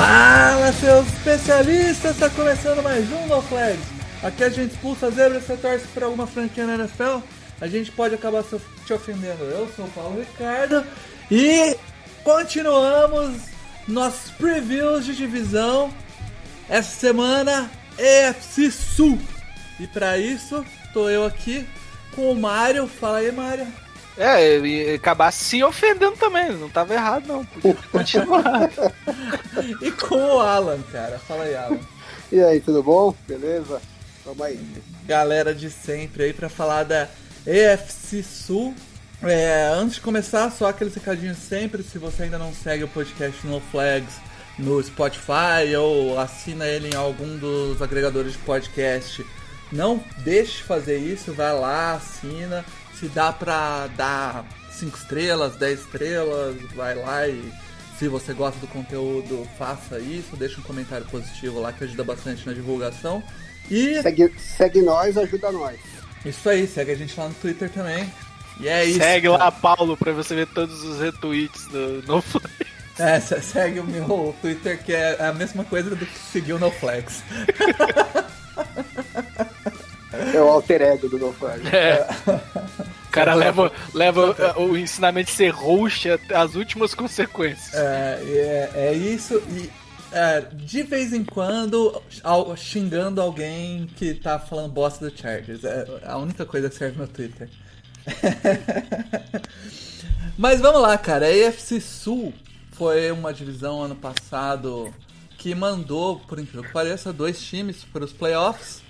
Fala, seus especialistas! Está começando mais um No Flags. Aqui a gente expulsa zebra, você torce para alguma franquia na NFL, a gente pode acabar se- te ofendendo. Eu sou o Paulo Ricardo e continuamos nossos previews de divisão. Essa semana, EFC Sul. E para isso, tô eu aqui com o Mário. Fala aí, Mário. É, ia acabar se ofendendo também, não tava errado não, podia continuar. E com o Alan, cara. Fala aí, Alan. E aí, tudo bom? Beleza? Vamos aí. galera de sempre aí pra falar da EFC Sul. É, antes de começar, só aqueles recadinhos sempre, se você ainda não segue o podcast No Flags no Spotify ou assina ele em algum dos agregadores de podcast, não deixe de fazer isso, vai lá, assina. Se dá pra dar 5 estrelas, 10 estrelas, vai lá e se você gosta do conteúdo, faça isso, deixa um comentário positivo lá que ajuda bastante na divulgação. E Segue, segue nós, ajuda nós. isso aí, segue a gente lá no Twitter também. E é isso. Segue cara. lá, Paulo, pra você ver todos os retweets do No Flags. É, se- segue o meu Twitter, que é a mesma coisa do que seguir o NoFlex. É o alter ego do NoFlag. É. O cara leva, leva o ensinamento de ser até as últimas consequências. É, é, é isso. E é, de vez em quando, al- xingando alguém que tá falando bosta do Chargers. É a única coisa que serve no Twitter. Mas vamos lá, cara. A AFC Sul foi uma divisão ano passado que mandou, por incrível que pareça, dois times para os playoffs.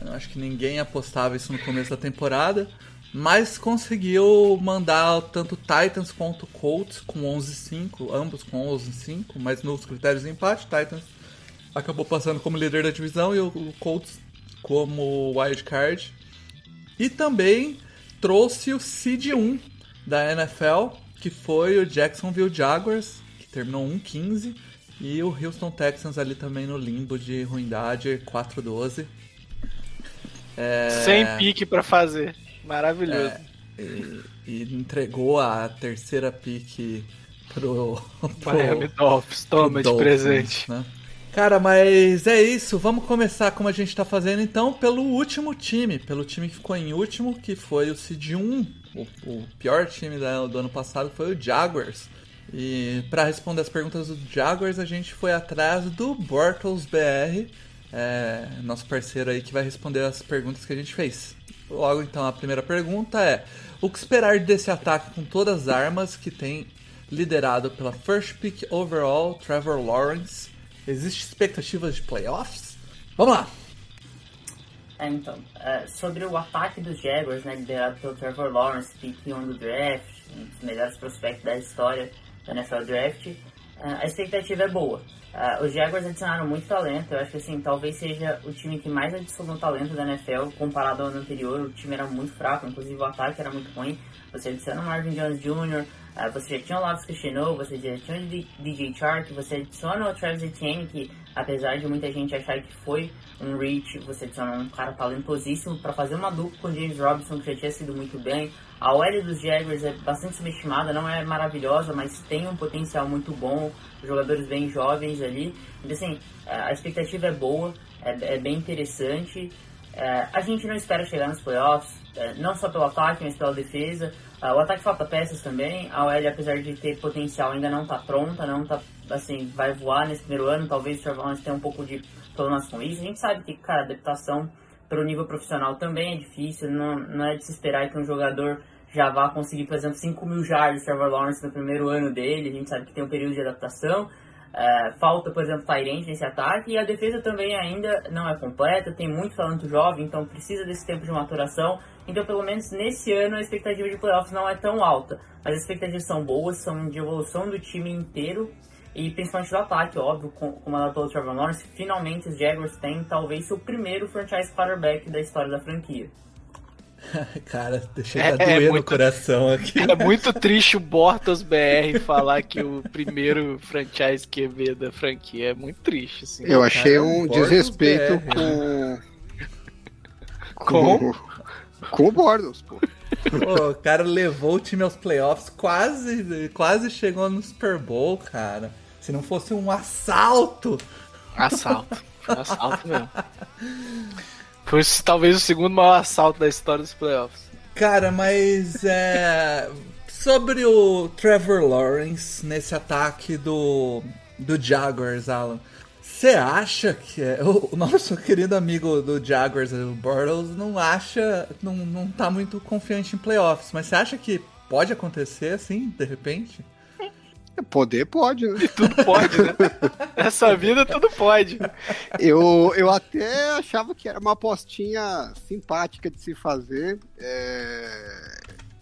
Eu acho que ninguém apostava isso no começo da temporada, mas conseguiu mandar tanto Titans quanto Colts com 11-5, ambos com 11-5, mas nos critérios de empate, Titans acabou passando como líder da divisão e o Colts como wild card. E também trouxe o seed 1 da NFL, que foi o Jacksonville Jaguars, que terminou 1-15, e o Houston Texans ali também no limbo de ruindade 4-12. É, Sem pique pra fazer. Maravilhoso. e, e entregou a terceira pick pro, pro Miami Dolphins, toma de presente. né? Cara, mas é isso. Vamos começar como a gente tá fazendo então pelo último time, pelo time que ficou em último, que foi o Seed 1, o, o pior time do ano passado foi o Jaguars. E para responder as perguntas do Jaguars, a gente foi atrás do Bortles BR, é, nosso parceiro aí que vai responder as perguntas que a gente fez. Logo então, a primeira pergunta é: o que esperar desse ataque com todas as armas que tem liderado pela first pick overall, Trevor Lawrence? Existe expectativas de playoffs? Vamos lá! É, então, é, sobre o ataque dos Jaguars, né, liderado pelo Trevor Lawrence, pick 1 do draft, um dos melhores prospectos da história da NFL Draft, é, a expectativa é boa. É, os Jaguars adicionaram muito talento, eu acho que assim, talvez seja o time que mais adicionou talento da NFL comparado ao ano anterior, o time era muito fraco, inclusive o ataque era muito ruim, você adiciona o Marvin Jones Jr., é, você já tinha o Lavis Cristiano, você já tinha o DJ Chark, você adiciona o Travis Etienne, que apesar de muita gente achar que foi um reach, você adiciona um cara talentosíssimo para fazer uma dupla com o James Robinson, que já tinha sido muito bem. A OL dos Jaguars é bastante subestimada, não é maravilhosa, mas tem um potencial muito bom, jogadores bem jovens ali. Então, assim, a expectativa é boa, é, é bem interessante. É, a gente não espera chegar nos playoffs, é, não só pelo ataque, mas pela defesa. Ah, o ataque falta peças também. A OL, apesar de ter potencial, ainda não está pronta, não tá, assim, vai voar nesse primeiro ano. Talvez o Lawrence tenha um pouco de problemas com isso. A gente sabe que, cara, adaptação para o nível profissional também é difícil. Não, não é de se esperar que um jogador já vá conseguir, por exemplo, 5 mil jardas Trevor Lawrence no primeiro ano dele. A gente sabe que tem um período de adaptação. É, falta, por exemplo, Tyrant nesse ataque e a defesa também ainda não é completa, tem muito talento jovem, então precisa desse tempo de maturação. Então, pelo menos nesse ano, a expectativa de playoffs não é tão alta, mas as expectativas são boas, são de evolução do time inteiro e principalmente do ataque, óbvio, como ela falou Trevor Lawrence, finalmente os Jaguars têm talvez o primeiro franchise quarterback da história da franquia. Cara, deixa eu é, doer é muito, no coração aqui. É muito triste o Bortas BR falar que o primeiro franchise QB da franquia. É muito triste, assim. Eu achei Cara, um desrespeito BR, com... com. Com o Bortles, pô. pô. O cara levou o time aos playoffs, quase, quase chegou no Super Bowl, cara. Se não fosse um assalto. Assalto. Foi um assalto mesmo. Foi talvez o segundo maior assalto da história dos playoffs. Cara, mas é. Sobre o Trevor Lawrence nesse ataque do, do Jaguars, Alan. Você acha que é, o nosso querido amigo do Jaguars, o Bortles, não acha, não, não tá muito confiante em playoffs, mas você acha que pode acontecer assim, de repente? Poder pode, né? Tudo pode, né? Nessa vida tudo pode. Eu, eu até achava que era uma apostinha simpática de se fazer é...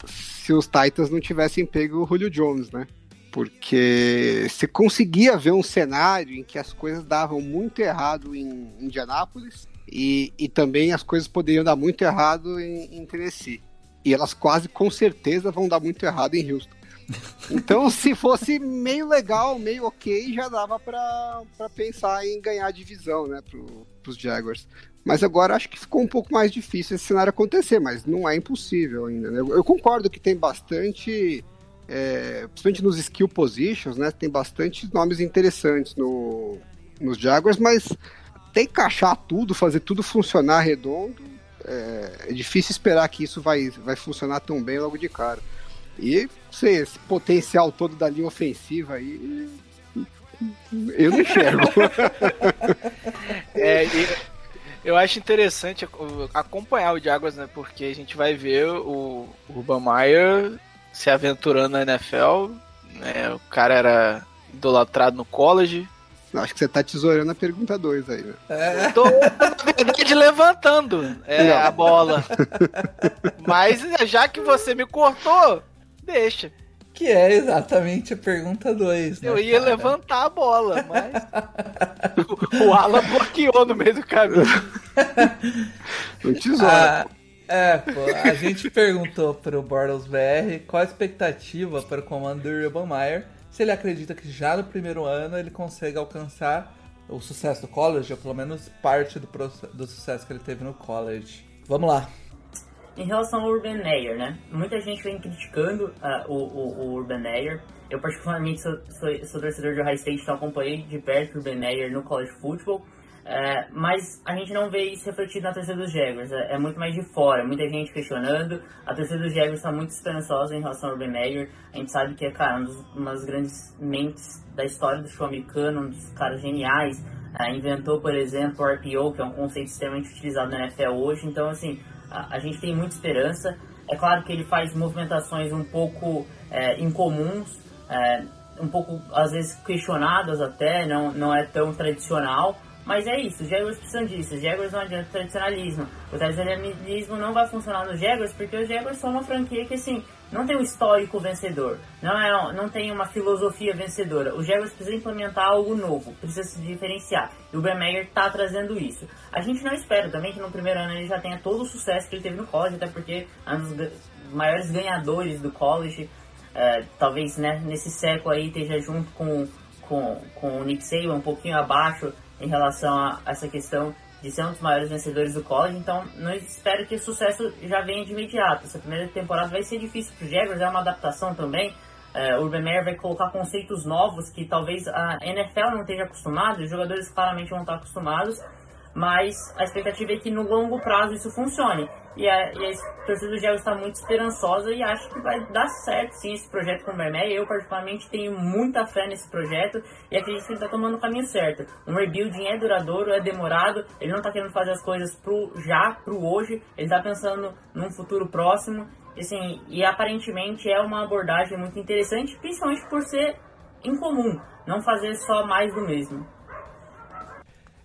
se os Titans não tivessem pego o Julio Jones, né? Porque se conseguia ver um cenário em que as coisas davam muito errado em Indianápolis e, e também as coisas poderiam dar muito errado em, em Tennessee. E elas quase com certeza vão dar muito errado em Houston. Então, se fosse meio legal, meio ok, já dava para pensar em ganhar a divisão, né, pro, pros Jaguars. Mas agora acho que ficou um pouco mais difícil esse cenário acontecer, mas não é impossível ainda. Né? Eu, concordo que tem bastante, é, principalmente nos skill positions, né, tem bastante nomes interessantes no, nos Jaguars, mas tem que encaixar tudo, fazer tudo funcionar redondo. É, é difícil esperar que isso vai, vai funcionar tão bem logo de cara. E sei, esse potencial todo da linha ofensiva aí. Eu não enxergo. é, eu acho interessante acompanhar o Jaguars, né? Porque a gente vai ver o Urban Meyer se aventurando na NFL. Né? O cara era idolatrado no college. Acho que você tá tesourando a pergunta 2 aí, né? É. Tô, na verdade, levantando é, a bola. Mas já que você me cortou, deixa. Que é exatamente a pergunta 2. Né, Eu ia cara? levantar a bola, mas. o, Alan bloqueou no meio do caminho. o tesouro. Ah, é, pô, a gente perguntou pro Bortles BR qual a expectativa para o comando do Urban Meyer, se ele acredita que já no primeiro ano ele consegue alcançar o sucesso do college, ou pelo menos parte do, do sucesso que ele teve no college. Vamos lá. Em relação ao Urban Meyer, né? Muita gente vem criticando uh, o, o, o, Urban Meyer. Eu particularmente sou, sou, sou, torcedor de High State, então acompanhei de perto o Urban Meyer no college football. Uh, mas a gente não vê isso refletido na torcida dos Jaguars, é, é, muito mais de fora, muita gente questionando. A torcida dos Jaguars está muito esperançosa em relação ao Urban Meyer. A gente sabe que é, cara, um dos, uma das grandes mentes da história do show americano, um dos caras geniais. Uh, inventou, por exemplo, o RPO, que é um conceito extremamente utilizado na NFL hoje. Então, assim, a, gente tem muita esperança. É claro que ele faz movimentações um pouco é, incomuns, é, um pouco às vezes questionadas até, não, não é tão tradicional, mas é isso, os Jaguars precisam disso, os Jaguars não adianta tradicionalismo. O tradicionalismo não vai funcionar nos Jaguars porque os Jaguars são uma franquia que assim, não tem um histórico vencedor, não, é, não tem uma filosofia vencedora. Os Jaguars precisam implementar algo novo, precisa se diferenciar. E o Ben Meyer está trazendo isso. A gente não espera também que no primeiro ano ele já tenha todo o sucesso que ele teve no college, até porque é um dos maiores ganhadores do college. É, talvez né, nesse século aí esteja junto com, com, com o Nick Saban, um pouquinho abaixo em relação a essa questão de ser um dos maiores vencedores do college, então não espero que o sucesso já venha de imediato. Essa primeira temporada vai ser difícil para os Jaguars, é uma adaptação também. O Urban Meyer vai colocar conceitos novos que talvez a NFL não esteja acostumado, os jogadores claramente vão estar acostumados, mas a expectativa é que no longo prazo isso funcione. E a, e a torcida do Jaguars está muito esperançosa e acho que vai dar certo sim esse projeto com o Bermé. Eu, particularmente, tenho muita fé nesse projeto e acredito que ele está tomando o caminho certo. Um rebuilding é duradouro, é demorado, ele não está querendo fazer as coisas pro já, pro hoje, ele está pensando num futuro próximo. Assim, e aparentemente é uma abordagem muito interessante, principalmente por ser incomum não fazer só mais do mesmo.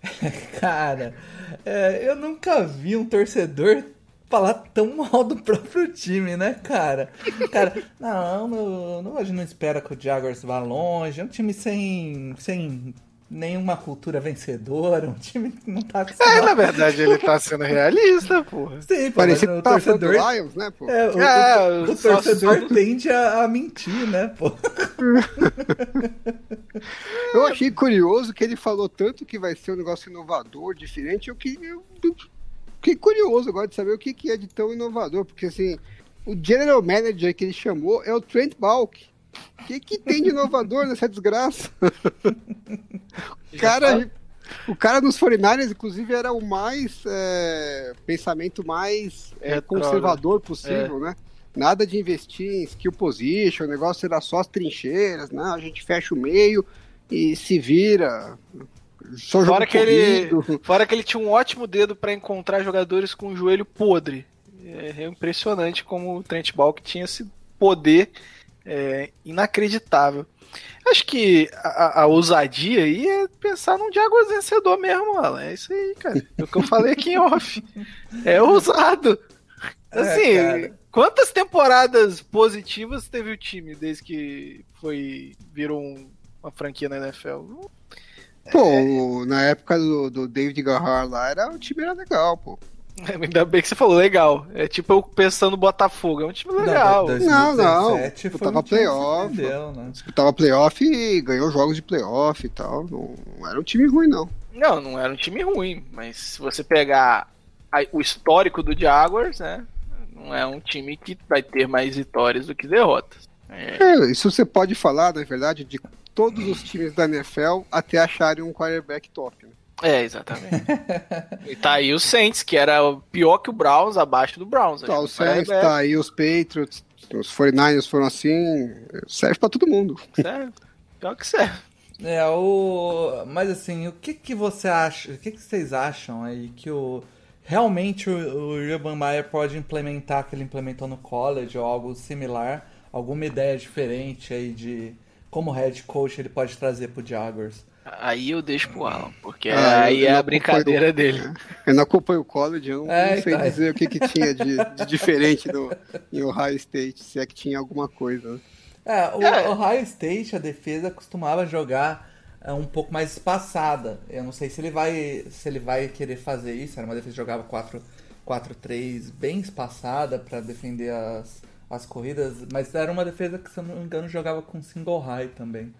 Cara, é, eu nunca vi um torcedor falar tão mal do próprio time, né, cara? Cara, não, não, não, a gente não espera que o Jaguars vá longe. É um time sem, sem nenhuma cultura vencedora, um time que não tá acostumado. É, na verdade, ele tá sendo realista, porra. Sim, pô, Parecia o tá torcedor. Lions, né, pô? É, o, É, o- o só- torcedor só- tende a, a mentir, né, pô? Eu achei curioso que ele falou tanto que vai ser um negócio inovador, diferente. Eu que eu fiquei curioso agora de saber o que, que é de tão inovador, porque assim, o general manager que ele chamou é o Trent Balk. O que, que tem de inovador nessa desgraça? o cara, o cara nos 49ers, inclusive, era o mais é, pensamento mais é, conservador possível, né? Nada de investir em skill position, o negócio era só as trincheiras, não, a gente fecha o meio e se vira. Só jogo Fora que, ele, fora que ele tinha um ótimo dedo pra encontrar jogadores com o joelho podre. É impressionante como o Trent Balk tinha esse poder é, inacreditável. Acho que a, a ousadia aí é pensar num Jaguars vencedor mesmo, Alan. É isso aí, cara. É o que eu falei aqui em off. É ousado. Assim, cara. quantas temporadas positivas teve o time desde que foi virou um- uma franquia na NFL? Pô, na época do, do David Garrar lá, era, o time era legal, pô. Ainda bem que você falou, legal. É tipo eu pensando no Botafogo, é um time legal. Não, Não, não. 2017 foi Tava um playoff. surpreendeu, né? Disputava playoff e ganhou jogos de playoff e tal. Não, não era um time ruim, não. Não, não era um time ruim, mas se você pegar a- o histórico do Jaguars, né? Não é um time que vai ter mais vitórias do que derrotas. É, É, isso você pode falar, na verdade, de todos os times da NFL até acharem um quarterback top. Né? é, exatamente. e tá aí o Saints, que era pior que o Browns, abaixo do Browns. Tá, o Acho que Saints, é- tá aí os Patriots, os 49ers foram assim, serve pra todo mundo. Serve. Pior que serve. É, o. Mas assim, o que que você acha? O que que vocês acham aí que o. Realmente o, o Urban Meyer pode implementar que ele implementou no college ou algo similar? Alguma ideia diferente aí de como head coach ele pode trazer pro Jaguars? Aí eu deixo pro Alan, porque Ah, aí é a brincadeira dele. Eu não acompanho o college, eu não, É, não sei então. dizer o que, que tinha de, de diferente no, em Ohio State, se é que tinha alguma coisa. né? É, o É. Ohio State, a defesa costumava jogar é, um pouco mais espaçada. Eu não sei se ele vai se ele vai querer fazer isso. Era uma defesa que jogava 4 4-3 bem espaçada para defender as, as corridas, mas era uma defesa que, se eu não me engano, jogava com single high também.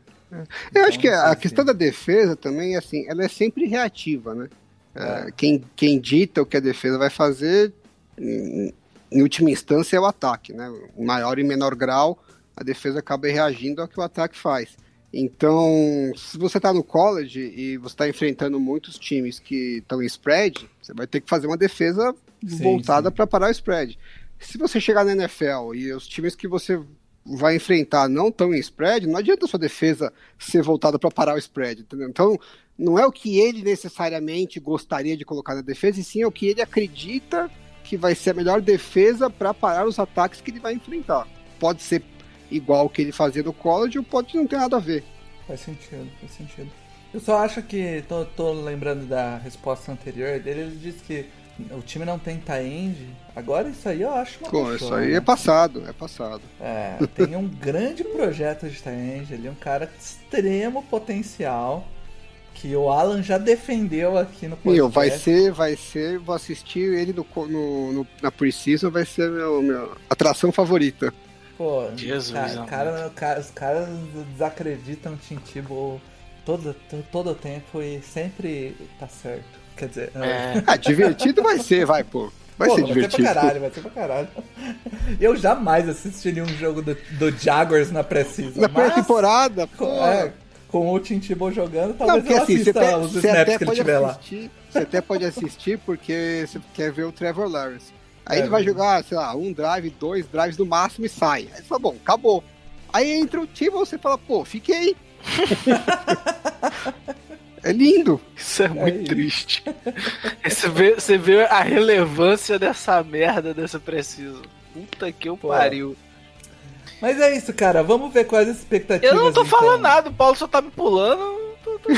Eu acho que Então, a questão da defesa também, assim, ela é sempre reativa, né? É, quem, quem dita o que a defesa vai fazer, em, em última instância, é o ataque, né? Em maior e menor grau, a defesa acaba reagindo ao que o ataque faz. Então, se você está no college e você está enfrentando muitos times que estão em spread, você vai ter que fazer uma defesa Sim, voltada para parar o spread. Se você chegar na NFL e os times que você vai enfrentar não estão em spread, não adianta sua defesa ser voltada para parar o spread, entendeu? Então, não é o que ele necessariamente gostaria de colocar na defesa, e sim é o que ele acredita que vai ser a melhor defesa para parar os ataques que ele vai enfrentar. Pode ser igual o que ele fazia no college ou pode não ter nada a ver. Faz sentido, faz sentido. Eu só acho que, tô, tô lembrando da resposta anterior dele, ele disse que o time não tem tie-end. Agora isso aí eu acho uma Pô, coisa, isso aí né? é passado, é passado. É, tem um grande projeto de tie-end ali, um cara de extremo potencial que o Alan já defendeu aqui no podcast. Meu, vai ser, vai ser, vou assistir ele no, no, no- na Precision, vai ser meu, meu atração favorita. Pô, Jesus, cara, cara, cara- os caras desacreditam o Tim Tebow todo, to- todo o tempo e sempre tá certo. Quer dizer, É. Ah, divertido vai ser, vai, pô. Vai Pô, ser Vai divertido. ser pra caralho, vai ser pra caralho. Eu jamais assistiria um jogo do, do Jaguars na Precision. Na pré-temporada, com, pô. é, com o Tim Tebow jogando, Não, talvez porque eu assim, assista até, os você snaps até que ele pode tiver lá. assistir. Você até pode assistir porque você quer ver o Trevor Lawrence. Aí É. ele vai jogar, sei lá, um drive, dois drives no máximo e sai. Aí você fala, bom, acabou. Aí entra o time e você fala, pô, fiquei. é lindo. Isso é muito isso. triste. Você vê, você vê a relevância dessa merda dessa preciso. Puta que eu Pô. pariu. Mas é isso, cara. Vamos ver quais as expectativas. Eu não tô então. falando nada, o Paulo só tá me pulando.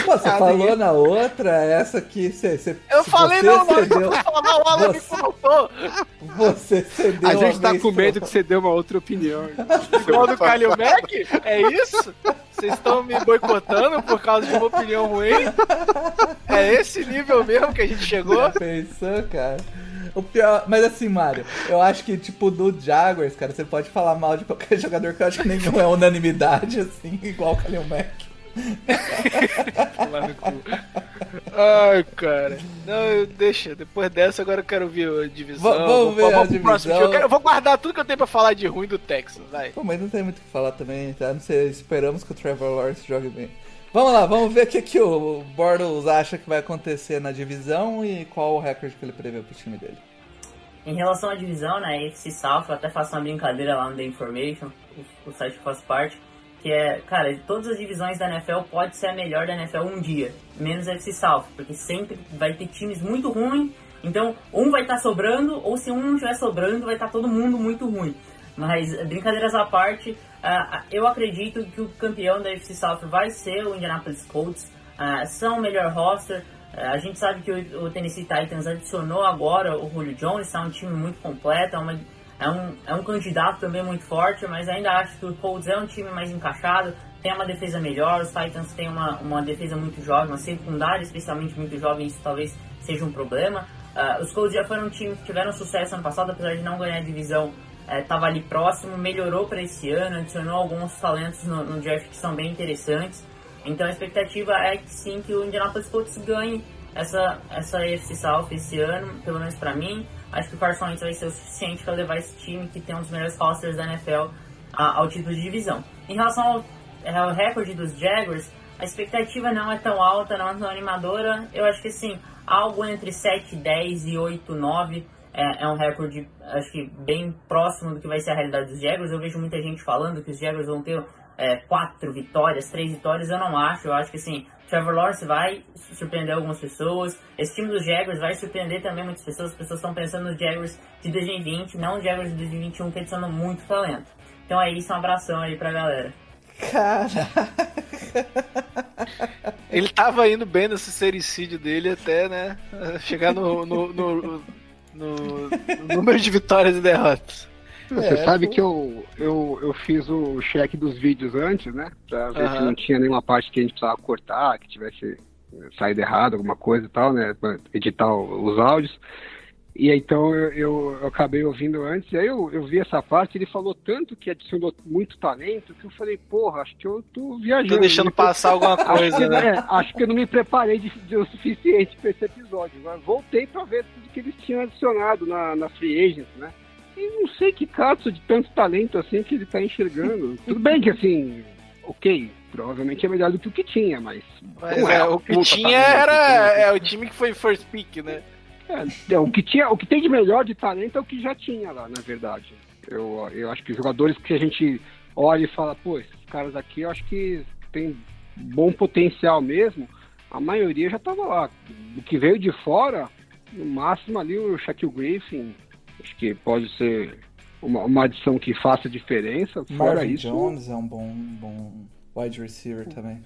Pô, você falou aqui. na outra, essa que você. você Eu se falei você não, não, cedeu, eu falar, o Alan me Você- faltou. Você cedeu A gente tá com medo que você dê uma outra opinião. Igual do Kalil Mack? É isso? Vocês estão me boicotando por causa de uma opinião ruim? É esse nível mesmo que a gente chegou? Já pensou, cara? O pior, mas assim, Mário, eu acho que, tipo, do Jaguars, cara, você pode falar mal de qualquer jogador que eu acho que nenhum é unanimidade, assim, igual o Kalil Mack. Lá no cu. Ai, cara. Não, deixa. Depois dessa, agora eu quero ver a divisão. Va- vamos ver a vamos pro próximo. Eu, quero- eu vou guardar tudo que eu tenho pra falar de ruim do Texas, vai. Pô, mas não tem muito o que falar também, tá? Não sei, esperamos que o Trevor Lawrence jogue bem. Vamos lá, vamos ver o que, que o Bortles acha que vai acontecer na divisão e qual o recorde que ele prevê pro time dele. Em relação à divisão, né, AFC South, eu até faço uma brincadeira lá no The Information, o, o site que faz parte, que é, cara, todas as divisões da NFL pode ser a melhor da NFL um dia, menos a AFC South, porque sempre vai ter times muito ruins, então um vai estar sobrando, ou se um não estiver sobrando, vai estar todo mundo muito ruim. Mas, brincadeiras à parte, ah, eu acredito que o campeão da AFC South vai ser o Indianapolis Colts, ah, são o melhor roster, é, A gente sabe que o, o Tennessee Titans adicionou agora o Julio Jones, é um time muito completo, é, uma- é um, é um candidato também muito forte, mas ainda acho que o Colts é um time mais encaixado, tem uma defesa melhor, os Titans têm uma, uma defesa muito jovem, uma secundária especialmente muito jovem, isso talvez seja um problema. Ah, os Colts já foram um time que tiveram sucesso ano passado, apesar de não ganhar a divisão, estava ali próximo, melhorou para esse ano, adicionou alguns talentos no, no draft que são bem interessantes. Então a expectativa é que sim, que o Indianapolis Colts ganhe essa, essa AFC South esse ano, pelo menos pra mim. Acho que o vai ser o suficiente para levar esse time, que tem um dos melhores rosters da NFL, a- ao título de divisão. Em relação ao, ao recorde dos Jaguars, a expectativa não é tão alta, não é tão animadora. Eu acho que sim, algo entre 7, 10 e 8, 9 é, é um recorde, acho que bem próximo do que vai ser a realidade dos Jaguars. Eu vejo muita gente falando que os Jaguars vão ter é, quatro vitórias, três vitórias. Eu não acho. Eu acho que assim, Trevor Lawrence vai surpreender algumas pessoas. Esse time dos Jaguars vai surpreender também muitas pessoas. As pessoas estão pensando nos Jaguars de 2020, não os Jaguars de 2021, que adicionam muito talento. Então é isso, um abração aí pra galera. Ele tava indo bem nesse sericídio dele até, né? Chegar no, no, no, no- no número de vitórias e derrotas. Você É, sabe pô. que eu, eu, eu fiz o check dos vídeos antes, né? Pra ver se Aham. não tinha nenhuma parte que a gente precisava cortar, que tivesse eh, saído errado, alguma coisa e tal, né? Pra editar os áudios. E aí, então eu, eu, eu acabei ouvindo antes, e aí eu, eu vi essa parte, ele falou tanto que adicionou muito talento, que eu falei, porra, acho que eu tô viajando. Tô deixando né? passar alguma Acho que, coisa, né? é, acho que eu não me preparei de, de o suficiente para esse episódio. Mas voltei para ver tudo que eles tinham adicionado na, na Free Agents, né? E não sei que caso de tanto talento assim que ele tá enxergando. tudo bem que assim, ok, provavelmente é melhor do que o que tinha, mas. Mas não é, um o que tinha era é, o time que foi first pick, né? É, é, o, que tinha, o que tem de melhor de talento é o que já tinha lá, na verdade. Eu, eu acho que os jogadores que a gente olha e fala, pô, esses caras aqui eu acho que tem bom potencial mesmo, a maioria já tava lá. O que veio de fora, no máximo ali o Shaquille Griffin, acho que pode ser uma, uma adição que faça diferença. Fora Marvin isso. Jones é um bom, bom wide receiver também.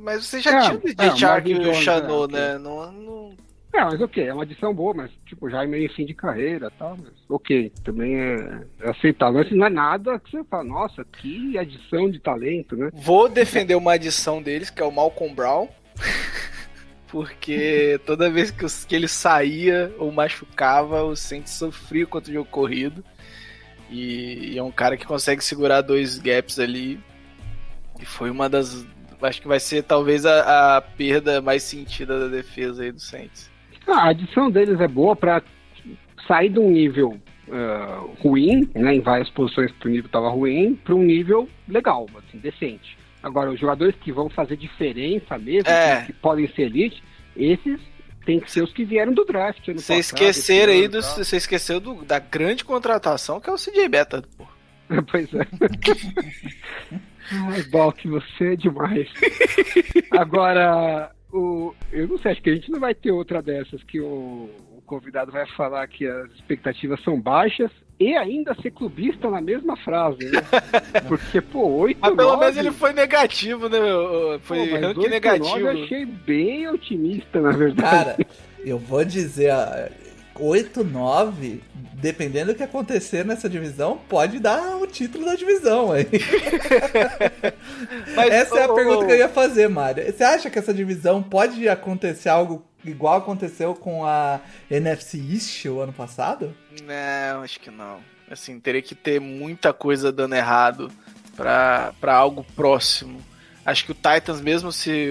Mas você já É, tinha o é, DJ o Shark e o Chanot, é, né? Não, não... É, mas ok, é uma adição boa, mas tipo, já é meio fim de carreira e tal, mas ok, também é, é aceitável. Mas não é nada que você fala, nossa, que adição de talento, né? Vou defender uma adição deles, que é o Malcolm Brown. Porque toda vez que, que ele saía ou machucava, o Saints sofria contra o jogo corrido. E, e é um cara que consegue segurar dois gaps ali. E foi uma das. Acho que vai ser talvez a, a perda mais sentida da defesa aí do Saints. Ah, a adição deles é boa pra sair de um nível ah, ruim, né, em várias posições que o nível estava ruim, para um nível legal, assim, decente. Agora, os jogadores que vão fazer diferença mesmo, É. que, que podem ser elite, esses tem que ser os que vieram do draft. Você esquecer aí do, você esqueceu do- da grande contratação que é o CJ Beta, pô. Pois é. Ai, Balk, você é demais. Agora, o, eu não sei, acho que a gente não vai ter outra dessas que o, o convidado vai falar que as expectativas são baixas e ainda ser clubista na mesma frase, né? Porque, pô, 8 Mas pelo 9, menos ele foi negativo, né? meu? Foi pô, ranking 8, negativo. 9 eu achei bem otimista, na verdade. Cara, eu vou dizer, 8, 9, dependendo do que acontecer nessa divisão, pode dar o título da divisão aí. Mas, essa é a pergunta que eu ia fazer, Mário. Você acha que essa divisão pode acontecer algo igual aconteceu com a NFC East o ano passado? Não, acho que não. Assim, teria que ter muita coisa dando errado pra algo próximo. Acho que o Titans, mesmo se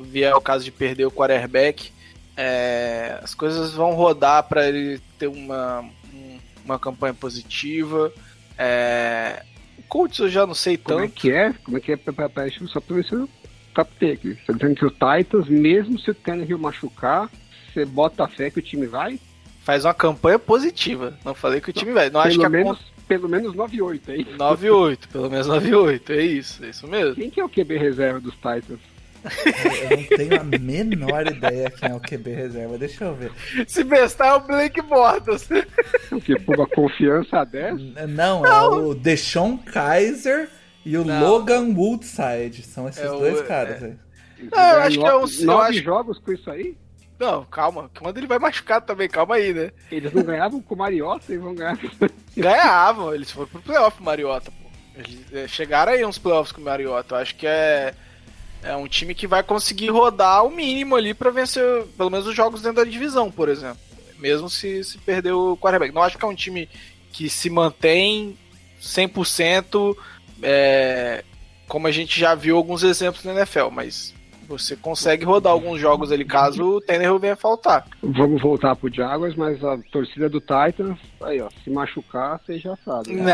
vier o caso de perder o quarterback, é, as coisas vão rodar pra ele ter uma, um- uma campanha positiva. É, o Colts eu já não sei Como é tanto. que é? Como é que é? Pera, pera, pera, deixa eu só pra ver se eu captei aqui. Você tá dizendo que o Titans, mesmo se o Tannehill machucar, você bota a fé que o time vai? Faz uma campanha positiva. Não falei que o time vai. Não acho pelo, que a menos, pelo menos 9-8, é isso? 9-8, pelo menos 9-8. É isso, é isso mesmo. Quem que é o QB reserva dos Titans? Eu não tenho a menor ideia quem é o QB reserva. Deixa eu ver. Se bestar é o Blake Bortles. Porque por uma confiança a 10, Não, é o Deshaun Kaiser e o Não. Logan Woodside. São esses É o- dois caras é. aí. Ah, eu acho que é um- eu nove acho- jogos com isso aí? Não, calma. Quando ele vai machucar também, calma aí, né? Eles não ganhavam com o Mariota e vão ganhar. Ganhavam, eles foram pro playoff, Mariota, pô. Eles é, chegaram aí uns playoffs com o Mariota. Eu acho que é, é um time que vai conseguir rodar o mínimo ali pra vencer pelo menos os jogos dentro da divisão, por exemplo. Mesmo se, se perder o quarterback. Não acho que é um time que se mantém 100% é, como a gente já viu alguns exemplos na NFL, mas você consegue rodar alguns jogos ali caso o Tannehill venha faltar. Vamos voltar pro Jaguars, mas a torcida do Titans, aí ó, se machucar, você já sabe. né?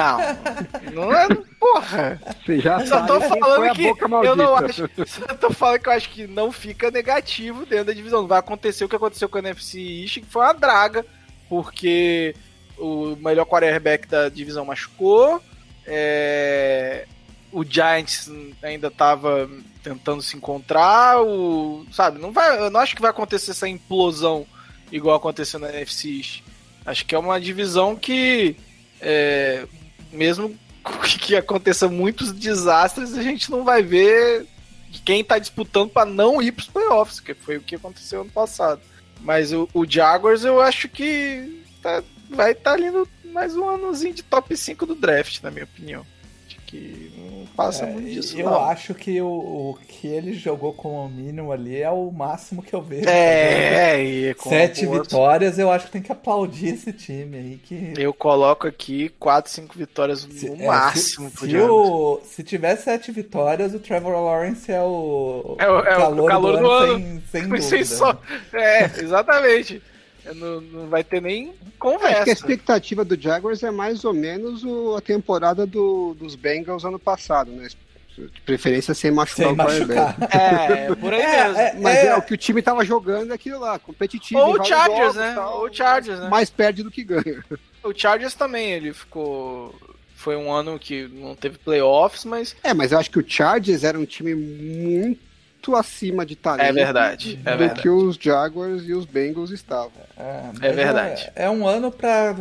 Não, não é. Porra! Você já Só sabe tô falando que eu não acho. Só tô falando que eu acho que não fica negativo dentro da divisão. Não vai acontecer o que aconteceu com a NFC East, que foi uma draga, porque o melhor quarterback da divisão machucou. é, O Giants ainda tava tentando se encontrar. O, sabe, não vai. Eu não acho que vai acontecer essa implosão igual aconteceu na NFC. Acho que é uma divisão que. é, mesmo que aconteça muitos desastres, a gente não vai ver quem tá disputando para não ir pros playoffs, que foi o que aconteceu ano passado. Mas o, o Jaguars eu acho que tá- vai estar ali no mais um anozinho de top 5 do draft, na minha opinião. Que não passa muito disso. eu não. acho que o, o que ele jogou como mínimo ali é o máximo que eu vejo. É, e com Sete vitórias, eu acho que tem que aplaudir esse time aí. Que Eu coloco aqui 4, 5 vitórias no Se- é, máximo se, se, o, se tiver sete vitórias, o Trevor Lawrence é o, É o- é o calor do ano. sem, sem dúvida. Sem É, exatamente. Não, não vai ter nem Acho que a conversa. expectativa do Jaguars é mais ou menos o- a temporada do- dos Bengals ano passado, né? De preferência sem machucar Sem o machucar. É, por aí mesmo. Mas é, o que o time tava jogando é aquilo lá, competitivo. Ou o Chargers, jogos, né? tal, Ou o Chargers, né? Mais perde do que ganha. O Chargers também, ele ficou. Foi um ano que não teve playoffs, mas. É, mas eu acho que o Chargers era um time muito acima de talento. É verdade. É do verdade. que os Jaguars e os Bengals estavam. É, mas É verdade. É, é um ano pra,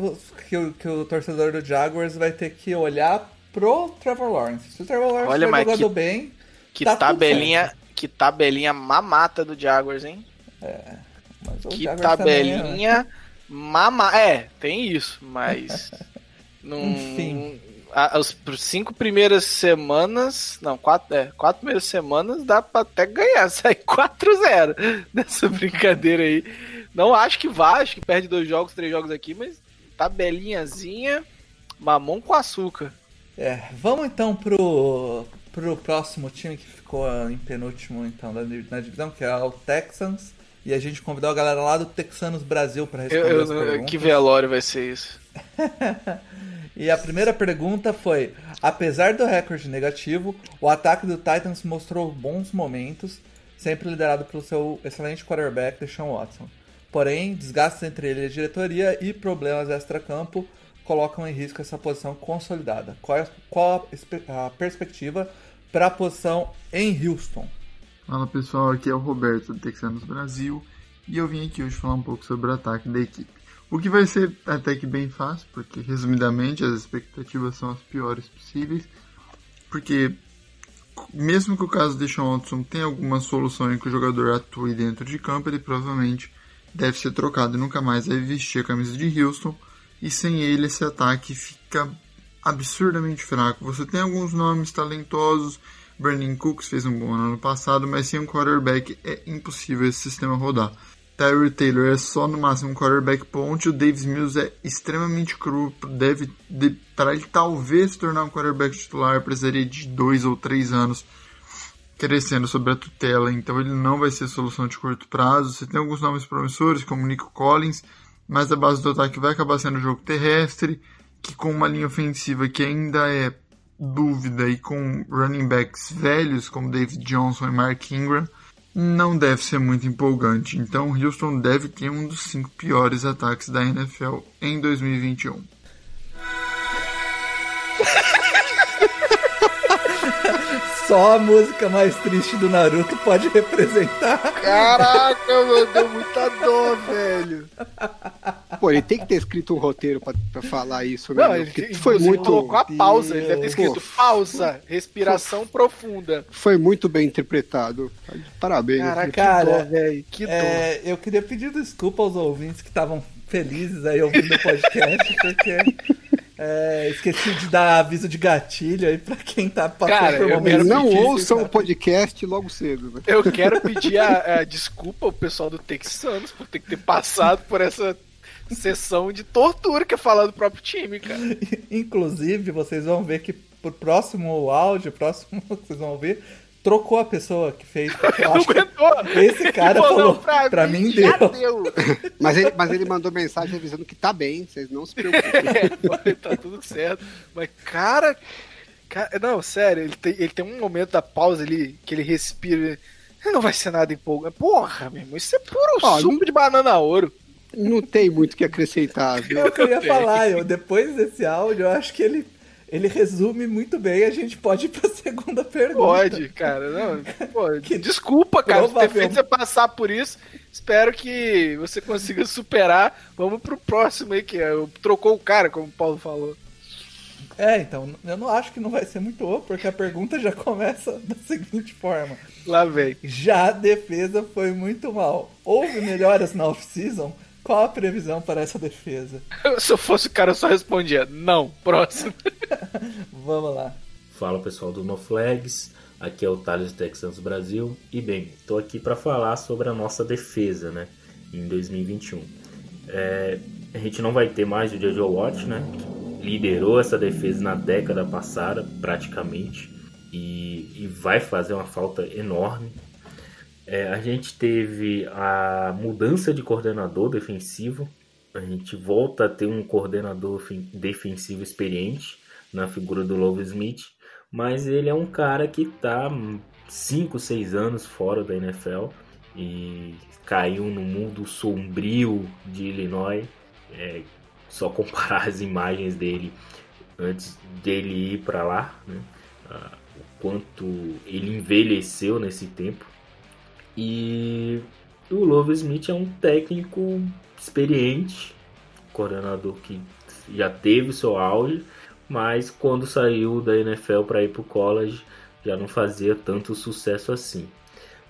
que, o- que o torcedor do Jaguars vai ter que olhar pro Trevor Lawrence. Se o Trevor Lawrence Olha, mas jogando que- bem, Que Tá tudo tabelinha. Que tabelinha mamata do Jaguars, hein? mas o Que Jaguars também é- tabelinha mama. É, tem isso, mas. não, Enfim. As cinco primeiras semanas. Não, quatro, é, quatro primeiras semanas dá pra até ganhar. Sai 4-0 nessa brincadeira aí. Não acho que vá, acho que perde dois jogos, três jogos aqui, mas tabelinhazinha, mamão com açúcar. É, vamos então pro, pro próximo time que ficou em penúltimo então na, na divisão, que é o Texans. E a gente convidou a galera lá do Texanos Brasil para Eu- responder eu- as perguntas. que velório vai ser isso? E a primeira pergunta foi: apesar do recorde negativo, o ataque do Titans mostrou bons momentos, sempre liderado pelo seu excelente quarterback, Deshaun Watson. Porém, desgastes entre ele e a diretoria e problemas extra-campo colocam em risco essa posição consolidada. Qual, é- qual a, a perspectiva para a posição em Houston? Fala pessoal, aqui é o Roberto do Texanos Brasil e eu vim aqui hoje falar um pouco sobre o ataque da equipe. O que vai ser até que bem fácil, porque resumidamente as expectativas são as piores possíveis. Porque mesmo que o caso de Sean Watson tenha alguma solução em que o jogador atue dentro de campo, ele provavelmente deve ser trocado e nunca mais vai vestir a camisa de Houston. E sem ele esse ataque fica absurdamente fraco. Você tem alguns nomes talentosos, Brandon Cooks fez um bom ano no passado, mas sem um quarterback é impossível esse sistema rodar. Tyree Taylor é só no máximo um quarterback ponte, o Davis Mills é extremamente cru, deve de, para ele talvez se tornar um quarterback titular precisaria de dois ou três anos crescendo sobre a tutela, então ele não vai ser solução de curto prazo. Você tem alguns nomes promissores como Nico Collins, mas a base do ataque vai acabar sendo o jogo terrestre, que com uma linha ofensiva que ainda é dúvida e com running backs velhos como David Johnson e Mark Ingram, não deve ser muito empolgante. Então, Houston deve ter um dos cinco piores ataques da NFL em 2021. Só a música mais triste do Naruto pode representar. Caraca, mano, deu muita dor, velho. Pô, ele tem que ter escrito um roteiro pra, pra falar isso, né? Não, ele foi muito. colocou a pausa, ele deve ter escrito Pô, pausa, respiração profunda. Foi muito bem interpretado. Parabéns. Caraca, Cara, que dor, velho. Que dor. É, eu queria pedir desculpa aos ouvintes que estavam felizes aí ouvindo o podcast, porque é, esqueci de dar aviso de gatilho aí pra quem tá passando Cara, por momentos Não ouçam o podcast logo cedo, né? Eu quero pedir a, a desculpa ao pessoal do Texanos por ter que ter passado por essa sessão de tortura que é falar do próprio time, cara. Inclusive, vocês vão ver que pro próximo áudio, próximo que vocês vão ouvir, trocou a pessoa que fez. Eu Não acho que aguentou. esse cara falou, pra, pra mim já deu. deu. Mas ele, mas ele mandou mensagem avisando que tá bem, vocês não se preocupem. É, tá tudo certo. Mas, cara. cara- não, sério, ele tem, ele tem um momento da pausa ali que ele respira. Não vai ser nada empolgante. Porra, meu irmão, isso é puro Ó, suco não- de banana ouro. Não tem muito o que acrescentar, viu? É o que eu ia falar, eu, depois desse áudio, eu acho que ele, ele resume muito bem. A gente pode ir pra segunda pergunta. Pode, cara. Não, pô, desculpa, cara, ter feito você passar por isso. Espero que você consiga superar. Vamos pro próximo aí, que é, trocou o cara, como o Paulo falou. É, então, eu não acho que não vai ser muito boa, porque a pergunta já começa da seguinte forma. Lá vem. Já a defesa foi muito mal. Houve melhoras na off-season? Qual a previsão para essa defesa? Se eu fosse o cara, eu só respondia: não. Próximo. Vamos lá. Fala pessoal do No Flags, aqui é o Thales Texans Brasil e bem, estou aqui para falar sobre a nossa defesa, né, em 2021. É, a gente não vai ter mais o Jojo Watt, né, que liderou essa defesa na década passada praticamente e, e vai fazer uma falta enorme. É, a gente teve a mudança de coordenador defensivo, a gente volta a ter um coordenador defensivo experiente na figura do Love Smith, mas ele é um cara que está 5, 6 anos fora da NFL e caiu no mundo sombrio de Illinois. É só comparar as imagens dele antes dele ir para lá, né? Ah, o quanto ele envelheceu nesse tempo. E o Love Smith é um técnico experiente, coordenador que já teve seu auge, mas quando saiu da NFL para ir para o college já não fazia tanto sucesso assim.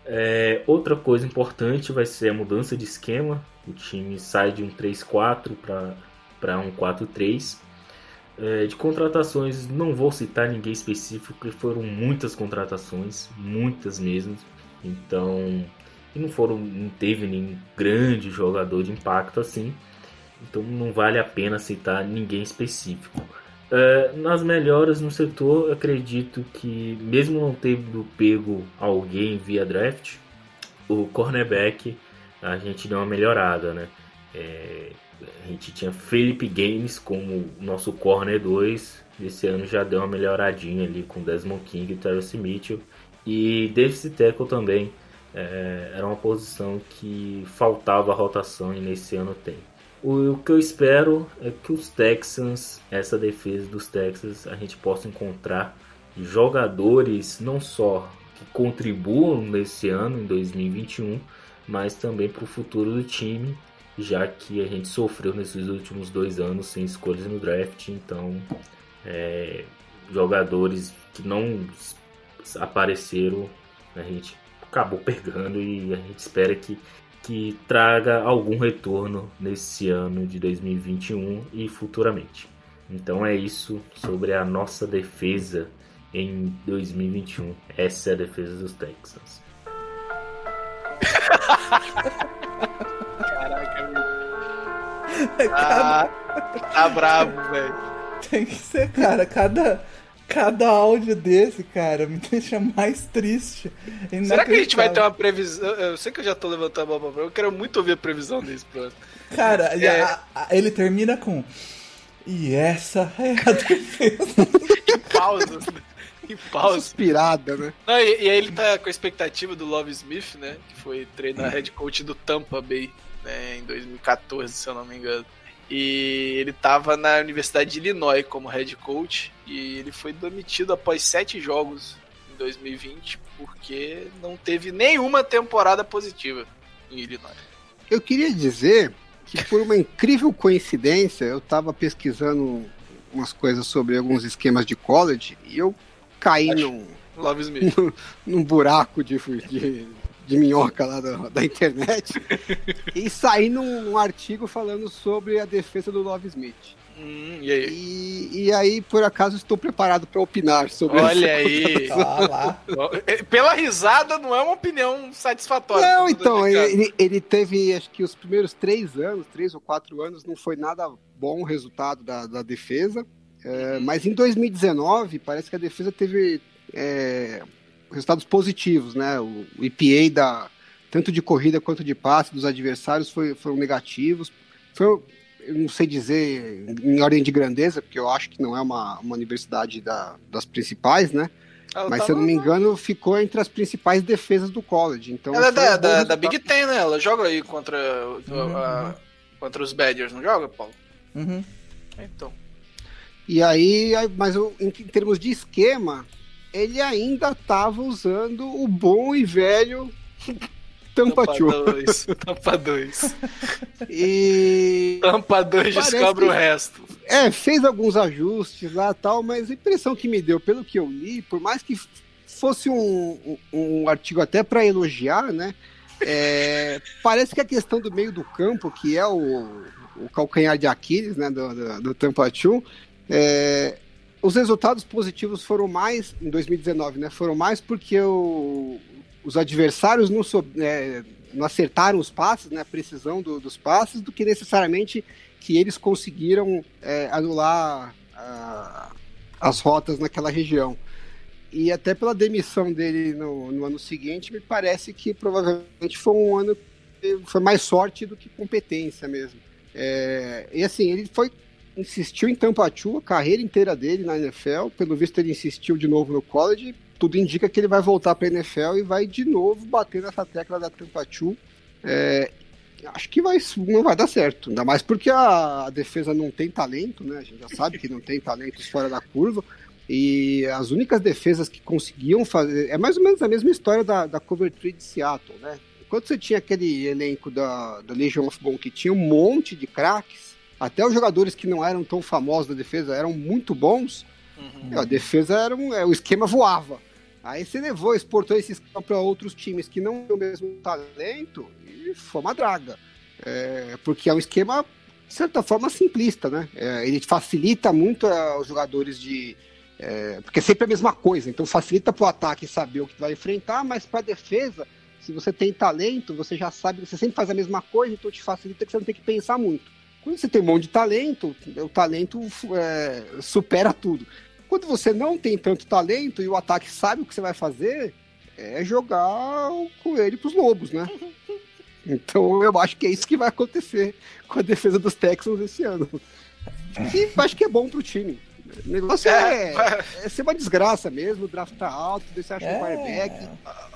É, outra coisa importante vai ser a mudança de esquema. O time sai de um 3-4 para um 4-3. É, de contratações, não vou citar ninguém específico, porque foram muitas contratações, muitas mesmo. Então, e não foram, não teve nenhum grande jogador de impacto assim. Então não vale a pena citar ninguém específico. É, nas melhoras no setor, acredito que mesmo não tendo pego alguém via draft, o cornerback a gente deu uma melhorada, né? É, a gente tinha Felipe Games como nosso corner 2, esse ano já deu uma melhoradinha ali com Desmond King e Terrence Mitchell. E Davis Tackle também é, era uma posição que faltava rotação e nesse ano tem. O, o que eu espero é que os Texans, essa defesa dos Texans, a gente possa encontrar jogadores não só que contribuam nesse ano, em 2021, mas também para o futuro do time já que a gente sofreu nesses últimos dois anos sem escolhas no draft, então é, jogadores que não apareceram, a gente acabou pegando e a gente espera que, que traga algum retorno nesse ano de 2021 e futuramente. Então é isso sobre a nossa defesa em 2021. Essa é a defesa dos Texans. Caraca, meu. Ah, tá bravo, velho. Tem que ser, cara. Cada, cada áudio desse, cara, me deixa mais triste. Será que a gente vai ter uma previsão? Eu sei que eu já tô levantando a mão pra eu quero muito ouvir a previsão desse plano. Cara, é... a, a, ele termina com. E essa é a defesa. em pausas, né? Em pausa. Inspirada, né? Não, e, e, aí ele tá com a expectativa do Love Smith, né? Que foi treinar head coach do Tampa Bay né, em 2014, se eu não me engano. E ele estava na Universidade de Illinois como head coach e ele foi demitido após sete jogos em 2020 porque não teve nenhuma temporada positiva em Illinois. Eu queria dizer que por uma incrível coincidência eu estava pesquisando umas coisas sobre alguns esquemas de college e eu caí num, Love Smith. num, num buraco de, de de minhoca lá da, da internet e saí num, num, artigo falando sobre a defesa do Love Smith. Hum, e, aí? E, e, aí, por acaso, estou preparado para opinar sobre Olha aí! Ah, Pela risada, não é uma opinião satisfatória. Não, então, ele, ele, teve, acho que os primeiros três anos, três ou quatro anos, não foi nada bom o resultado da, da defesa. É, uhum. mas em 2019, parece que a defesa teve é, resultados positivos, né? O, o EPA da tanto de corrida quanto de passe dos adversários foi, foram negativos. Foi, eu não sei dizer em ordem de grandeza, porque eu acho que não é uma, uma universidade da, das principais, né? Ela Mas se eu não me engano, ficou entre as principais defesas do college. Então ela é da, da, da, Big Ten, né? Ela joga aí contra, uhum. a, contra os Badgers, não joga, Paulo? Uhum. Então. E aí, mas em, em termos de esquema, ele ainda estava usando o bom e velho Tampa 2. Tampa 2. E. Tampa 2 descobre que, o resto. É, fez alguns ajustes lá tal, mas a impressão que me deu, pelo que eu li, por mais que fosse um, um, um artigo até para elogiar, né? É, parece que a questão do meio do campo, que é o, o calcanhar de Aquiles né, do, do, do Tampa 2, é, os resultados positivos foram mais em 2019, né? Foram mais porque o, os adversários não, é, não, acertaram os passes, né? A precisão do, dos passes, do que necessariamente que eles conseguiram é, anular a, as rotas naquela região. E até pela demissão dele no, no ano seguinte, me parece que provavelmente foi um ano foi mais sorte do que competência mesmo. É, e assim, ele foi insistiu em Tampatu a carreira inteira dele na NFL. Pelo visto, ele insistiu de novo no college. Tudo indica que ele vai voltar para a NFL e vai de novo bater nessa tecla da Tampatu. É, acho que vai, não vai dar certo. Ainda mais porque a, a, defesa não tem talento, né? A gente já sabe que não tem talentos fora da curva. E as únicas defesas que conseguiam fazer. É mais ou menos a mesma história da, da Cover 3 de Seattle, né? Enquanto você tinha aquele elenco da, da Legion of Boom que tinha um monte de craques, até os jogadores que não eram tão famosos da defesa eram muito bons, uhum. a defesa era um, é, o esquema voava. Aí você levou, exportou esse esquema para outros times que não têm o mesmo talento e foi uma draga. É, porque é um esquema, de certa forma, simplista, né? É, ele facilita muito é, os jogadores de. É, porque é sempre a mesma coisa, então facilita para o ataque saber o que vai enfrentar, mas para a defesa, se você tem talento, você já sabe, você sempre faz a mesma coisa, então te facilita que você não tem que pensar muito. Quando você tem um monte de talento, o talento é, supera tudo. Quando você não tem tanto talento e o ataque sabe o que você vai fazer, é jogar o coelho pros lobos, né? Então eu acho que é isso que vai acontecer com a defesa dos Texans esse ano. E acho que é bom pro time. O negócio é, é, é ser uma desgraça mesmo, draftar alto, se acha é. um quarterback.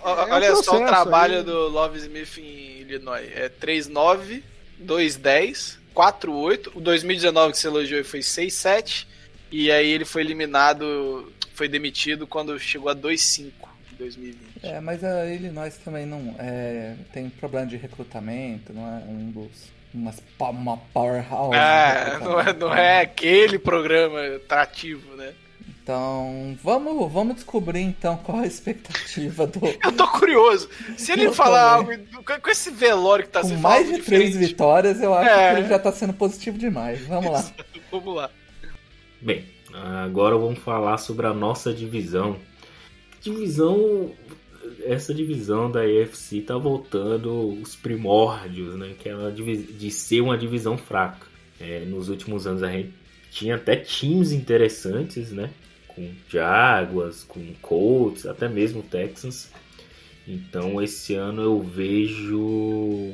Olha é um só o trabalho aí. do Love Smith em Illinois. É 3-9, 2-10, 4-8. O 2019 que você elogiou foi 6-7. E aí ele foi eliminado, foi demitido quando chegou a 2-5 em 2020. É, mas a Illinois também não é, tem problema de recrutamento, não é um dos umas, uma powerhouse. É, não é, não é aquele programa atrativo, né? Então, vamos, vamos descobrir então qual a expectativa do. Eu tô curioso. Se ele Eu falar também. algo com esse velório que tá Com se mais de três vitórias, eu acho É. que ele já tá sendo positivo demais. Vamos lá. Vamos lá. Bem, agora vamos falar sobre a nossa divisão. Divisão. Essa divisão da EFC tá voltando os primórdios, né? Que é uma divi- de ser uma divisão fraca. É, nos últimos anos a gente tinha até times interessantes, né? Com Jaguars, com Colts, até mesmo Texans. Então esse ano eu vejo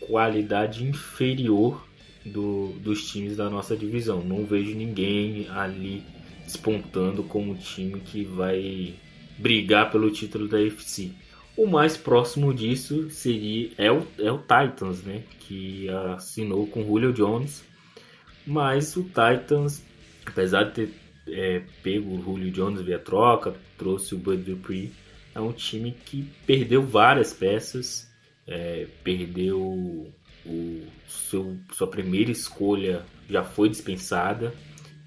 qualidade inferior do- dos times da nossa divisão. Não vejo ninguém ali despontando como time que vai brigar pelo título da UFC. O mais próximo disso seria é o, é o Titans, né? Que assinou com Julio Jones. Mas o Titans, apesar de ter é, pego o Julio Jones via troca, trouxe o Bud Dupree, é um time que perdeu várias peças, é, perdeu o seu, sua primeira escolha já foi dispensada,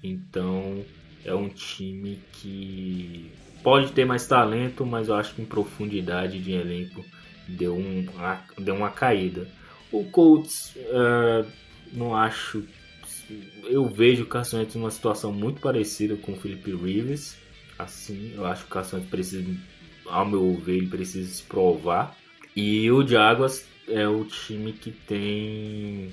então é um time que pode ter mais talento, mas eu acho que em profundidade de elenco deu, um, deu uma caída. O Colts, eh, não acho. Eu vejo o Wentz numa situação muito parecida com o Felipe Rivers. Assim, eu acho que o Wentz precisa, ao meu ver, ele precisa se provar. E o Jaguars é o time que tem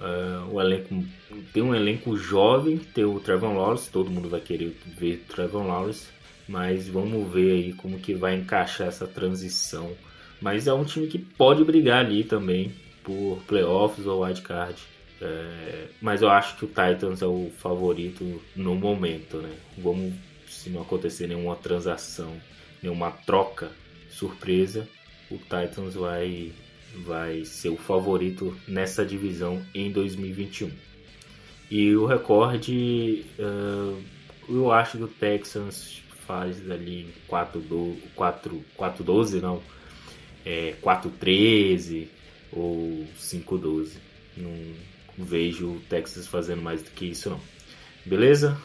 eh, o elenco tem um elenco jovem, tem o Trevor Lawrence, todo mundo vai querer ver Trevor Lawrence, mas vamos ver aí como que vai encaixar essa transição. Mas é um time que pode brigar ali também por playoffs ou wildcard. É, mas eu acho que o Titans é o favorito no momento, né? Vamos, se não acontecer nenhuma transação, nenhuma troca surpresa, o Titans vai vai ser o favorito nessa divisão em 2021. E o recorde, eh, eu acho que o Texans faz ali 4-12, não, é, 4-13 ou 5-12. Não vejo o Texas fazendo mais do que isso, não. Beleza?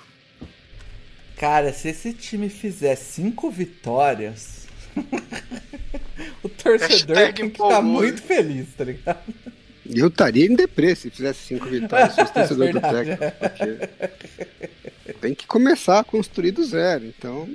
Cara, se esse time fizer cinco vitórias, o torcedor Hashtag tem que ficar empolgou. muito feliz, tá ligado? Eu estaria em deprê se fizesse cinco vitórias, se fosse torcedor do. Texas. Porque tem que começar a construir do zero. Então,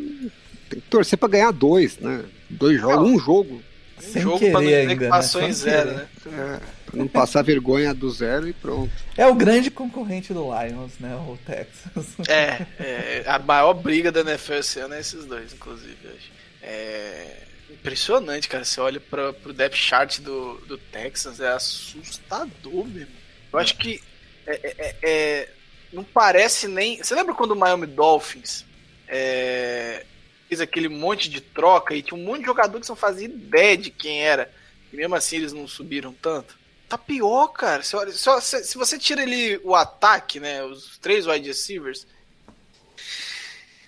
tem que torcer pra ganhar dois, né? Dois jogos, um jogo. Sem jogo querer pra não dizer ainda, que né? passou Sem em zero, né? É, pra não passar vergonha do zero e pronto. É o grande concorrente do Lions, né? O Texas. É, é, a maior briga da NFL esse ano é esses dois, inclusive. acho. É impressionante, cara. Você olha pra, pro depth chart do, do Texans, é assustador mesmo. Eu acho que é, é- é- é- não parece nem. Você lembra quando o Miami Dolphins é, fez aquele monte de troca e tinha um monte de jogador que você não fazia ideia de quem era, e mesmo assim eles não subiram tanto? Tá pior, cara. Só- se, se você tira ali o ataque, né? Os três wide receivers.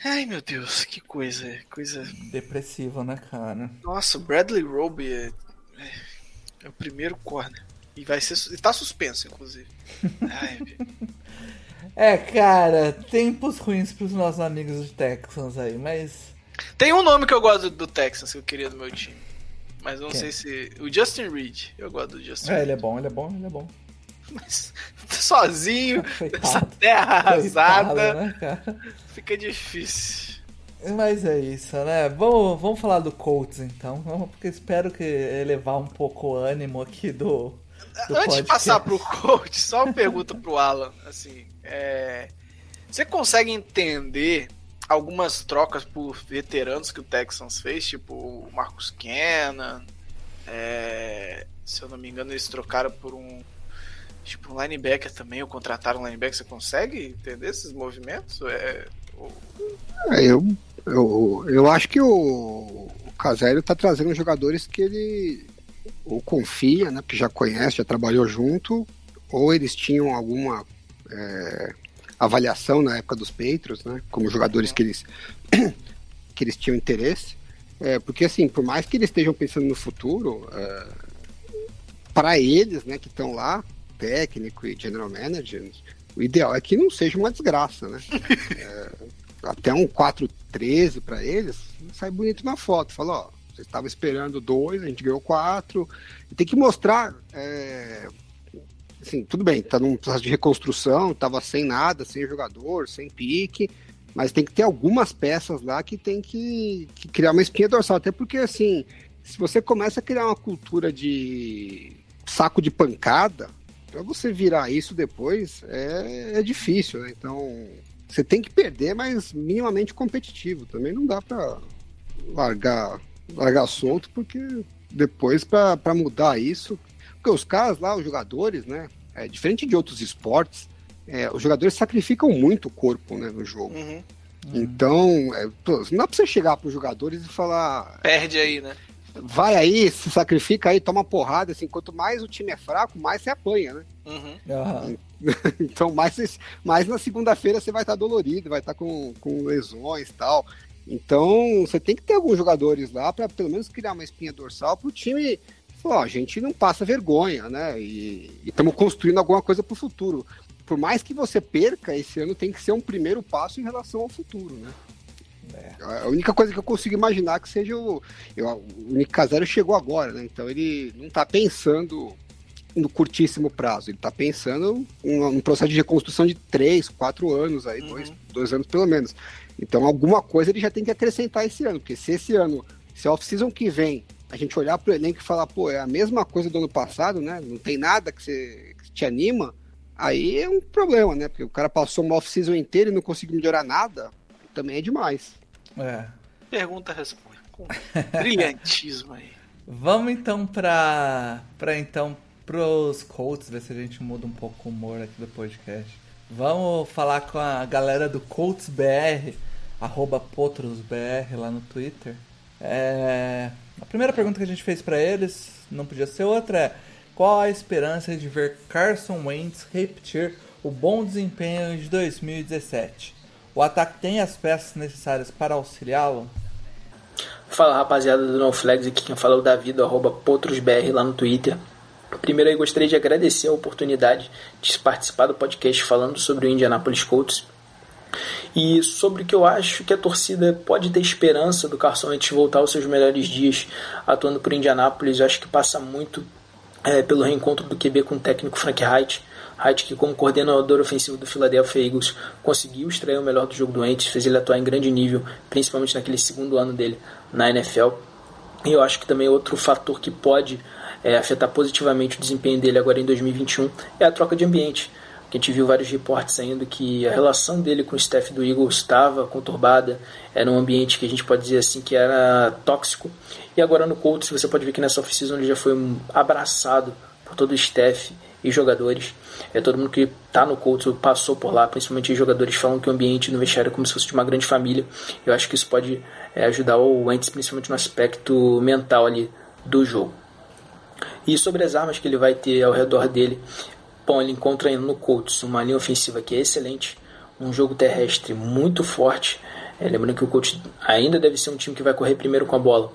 Ai meu Deus, que coisa. Coisa. Depressivo, né, cara? Nossa, o Bradley Roby é, é, é o primeiro corner. E vai ser. E tá suspenso, inclusive. Ai, É, cara, tempos ruins pros nossos amigos de Texans aí, mas. Tem um nome que eu gosto do, do Texans que eu queria no meu time. Mas não Quem? sei se. O Justin Reed. Eu gosto do Justin É, Reed. ele é bom, ele é bom, ele é bom. Mas sozinho, nessa Coitado. terra Coitado, arrasada, né, fica difícil. Mas é isso, né? Vamos, vamos falar do Colts então, porque espero que elevar um pouco o ânimo aqui do. do Antes de podcast. passar pro coach, só uma pergunta pro Alan. Assim, é, você consegue entender algumas trocas por veteranos que o Texans fez, tipo o Marcus Cannon? é, se eu não me engano, eles trocaram por um tipo um linebacker também, ou contrataram um linebacker. Você consegue entender esses movimentos? É, o- É, eu, eu, eu acho que o, o Casério tá trazendo jogadores que ele ou confia, né? Porque já conhece, já trabalhou junto, ou eles tinham alguma é, avaliação na época dos Patriots, né? Como jogadores que eles, que eles tinham interesse. É, porque assim, por mais que eles estejam pensando no futuro, para eles, né, que estão lá, técnico e general manager, o ideal é que não seja uma desgraça, né? é, até um 4-13 para eles, sai bonito na foto. Fala, ó, você estava esperando dois, a gente ganhou quatro. E tem que mostrar. Assim, tudo bem, tá num processo de reconstrução, tava sem nada, sem jogador, sem pique. Mas tem que ter algumas peças lá que tem que, que criar uma espinha dorsal. Até porque, assim, se você começa a criar uma cultura de saco de pancada, para você virar isso depois é, é difícil, né? Então, você tem que perder, mas minimamente competitivo. Também não dá para largar, largar solto, porque depois para mudar isso. Porque os caras lá, os jogadores, né? É, diferente de outros esportes, é, os jogadores sacrificam muito o corpo né, no jogo. Uhum. Então, é, não dá pra você chegar pros jogadores e falar. Perde aí, né? Vai aí, se sacrifica aí, toma porrada. Assim, quanto mais o time é fraco, mais você apanha, né? Uhum. Uhum. então, mais, mais na segunda-feira você vai estar dolorido, vai estar com, com lesões e tal. Então, você tem que ter alguns jogadores lá para pelo menos criar uma espinha dorsal para o time. Falar, a gente não passa vergonha, né? E estamos construindo alguma coisa para o futuro por mais que você perca, esse ano tem que ser um primeiro passo em relação ao futuro, né? É. A única coisa que eu consigo imaginar que seja o. Eu, o Nick Casero chegou agora, né? Então ele não está pensando no curtíssimo prazo, ele está pensando em um processo de reconstrução de três, quatro anos aí, uhum. dois, dois anos pelo menos. Então alguma coisa ele já tem que acrescentar esse ano, porque se esse ano, se a off-season que vem, a gente olhar para o elenco e falar, pô, é a mesma coisa do ano passado, né? Não tem nada que, você, que te anima, Aí é um problema, né? Porque o cara passou uma off-season inteira e não conseguiu melhorar nada, também é demais. É. Pergunta, responde. Com brilhantismo aí. Vamos então para para então pros Colts, ver se a gente muda um pouco o humor aqui do podcast. Vamos falar com a galera do Colts BR, arroba PotrosBR lá no Twitter. É... A primeira pergunta que a gente fez para eles, não podia ser outra, é qual a esperança de ver Carson Wentz repetir o bom desempenho de 2017? O ataque tem as peças necessárias para auxiliá-lo? Fala rapaziada do No Flags, aqui quem fala é o Davi do arroba PotrosBR lá no Twitter. Primeiro aí gostaria de agradecer a oportunidade de participar do podcast falando sobre o Indianapolis Colts e sobre o que eu acho que a torcida pode ter esperança do Carson Wentz voltar aos seus melhores dias atuando por Indianapolis. Eu acho que passa muito é, pelo reencontro do QB com o técnico Frank Wright. Wright, que como coordenador ofensivo do Philadelphia Eagles, conseguiu extrair o melhor do jogo do Wentz, fez ele atuar em grande nível, principalmente naquele segundo ano dele na NFL. E eu acho que também outro fator que pode é, afetar positivamente o desempenho dele agora em 2021 é a troca de ambiente a gente viu vários reportes saindo que a relação dele com o staff do Eagles estava conturbada, era um ambiente que a gente pode dizer assim que era tóxico. E agora no Colts você pode ver que nessa oficina ele já foi abraçado por todo o staff e jogadores. É todo mundo que está no Colts passou por lá, principalmente os jogadores falam que o ambiente no vestiário é como se fosse de uma grande família. Eu acho que isso pode é, ajudar o Wentz principalmente no aspecto mental ali do jogo. E sobre as armas que ele vai ter ao redor dele, Bom, ele encontra no Colts uma linha ofensiva que é excelente, um jogo terrestre muito forte. É, lembrando que o Colts ainda deve ser um time que vai correr primeiro com a bola.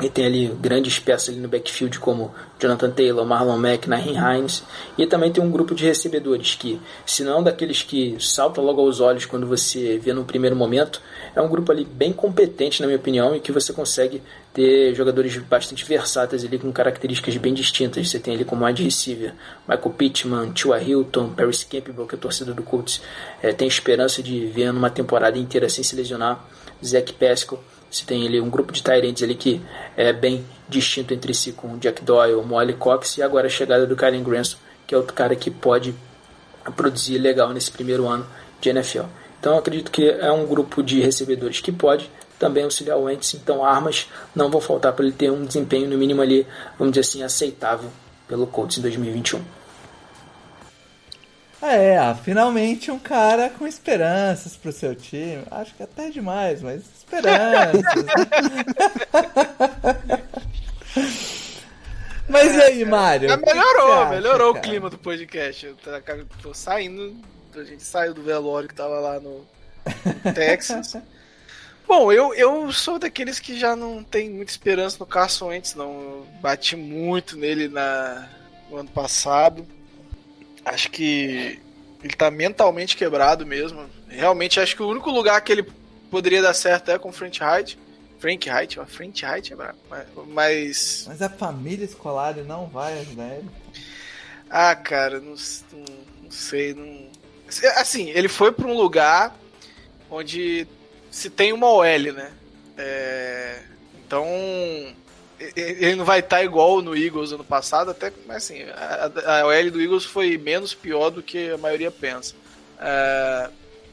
E tem ali grandes peças ali no backfield como Jonathan Taylor, Marlon Mack, Nahin Hines. E também tem um grupo de recebedores que, se não daqueles que saltam logo aos olhos quando você vê no primeiro momento, é um grupo ali bem competente, na minha opinião, e que você consegue ter jogadores bastante versáteis ali com características bem distintas. Você tem ali como wide receiver Michael Pittman, Tua Hilton, Paris Campbell, que é torcida do Colts é, tem esperança de ver numa temporada inteira sem se lesionar. Zach Pascal você tem ali um grupo de Tyrants ali que é bem distinto entre si com Jack Doyle, Molly Cox e agora a chegada do Kylen Granson, que é outro cara que pode produzir legal nesse primeiro ano de NFL. Então acredito que é um grupo de recebedores que pode também auxiliar o Wentz, então armas não vão faltar para ele ter um desempenho no mínimo ali, vamos dizer assim, aceitável pelo Colts em 2021. É, ah, finalmente um cara com esperanças pro seu time. Acho que até demais, mas esperanças. mas e aí, Mário? melhorou, acha, melhorou cara? o clima do podcast. Eu tô saindo, a gente saiu do velório que tava lá no Texas. Bom, eu, eu sou daqueles que já não tem muita esperança no Carson Wentz, não. Eu bati muito nele na, no ano passado. Acho que ele tá mentalmente quebrado mesmo. Realmente acho que o único lugar que ele poderia dar certo é com o Frank Height. Frank Height, ó, Frank Height é brabo. Mas. Mas a família escolar não vai ajudar ele. Ah, cara, não, não, não sei. Não... Assim, ele foi para um lugar onde se tem uma OL, né? É... Então, ele não vai estar tá igual no Eagles ano passado, até mas assim, a, a OL do Eagles foi menos pior do que a maioria pensa. É...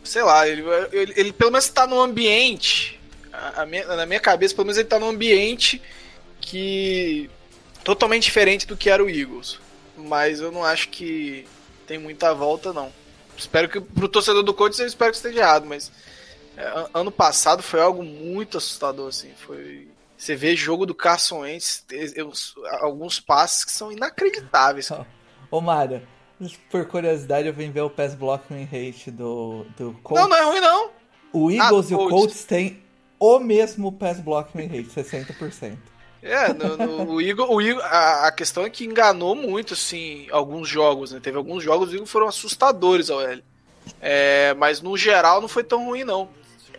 Sei lá, ele, ele, ele pelo menos está num ambiente, a, a minha, na minha cabeça, pelo menos ele está num ambiente que totalmente diferente do que era o Eagles. Mas eu não acho que tem muita volta, não. Espero que pro torcedor do Colts eu espero que esteja errado, mas é, ano passado foi algo muito assustador, assim. Foi. Você vê jogo do Carson Wentz, alguns passes que são inacreditáveis. Ô, Mário, por curiosidade, eu vim ver o pass blocking rate do, do Colts. Não, não é ruim, não. O Eagles ah, e o Colts têm o mesmo pass blocking rate, 60%. É, no, no, o Eagle, o Eagle a, a, questão é que enganou muito, assim, alguns jogos, né? Teve alguns jogos que foram assustadores ao L. É, mas no geral não foi tão ruim, não.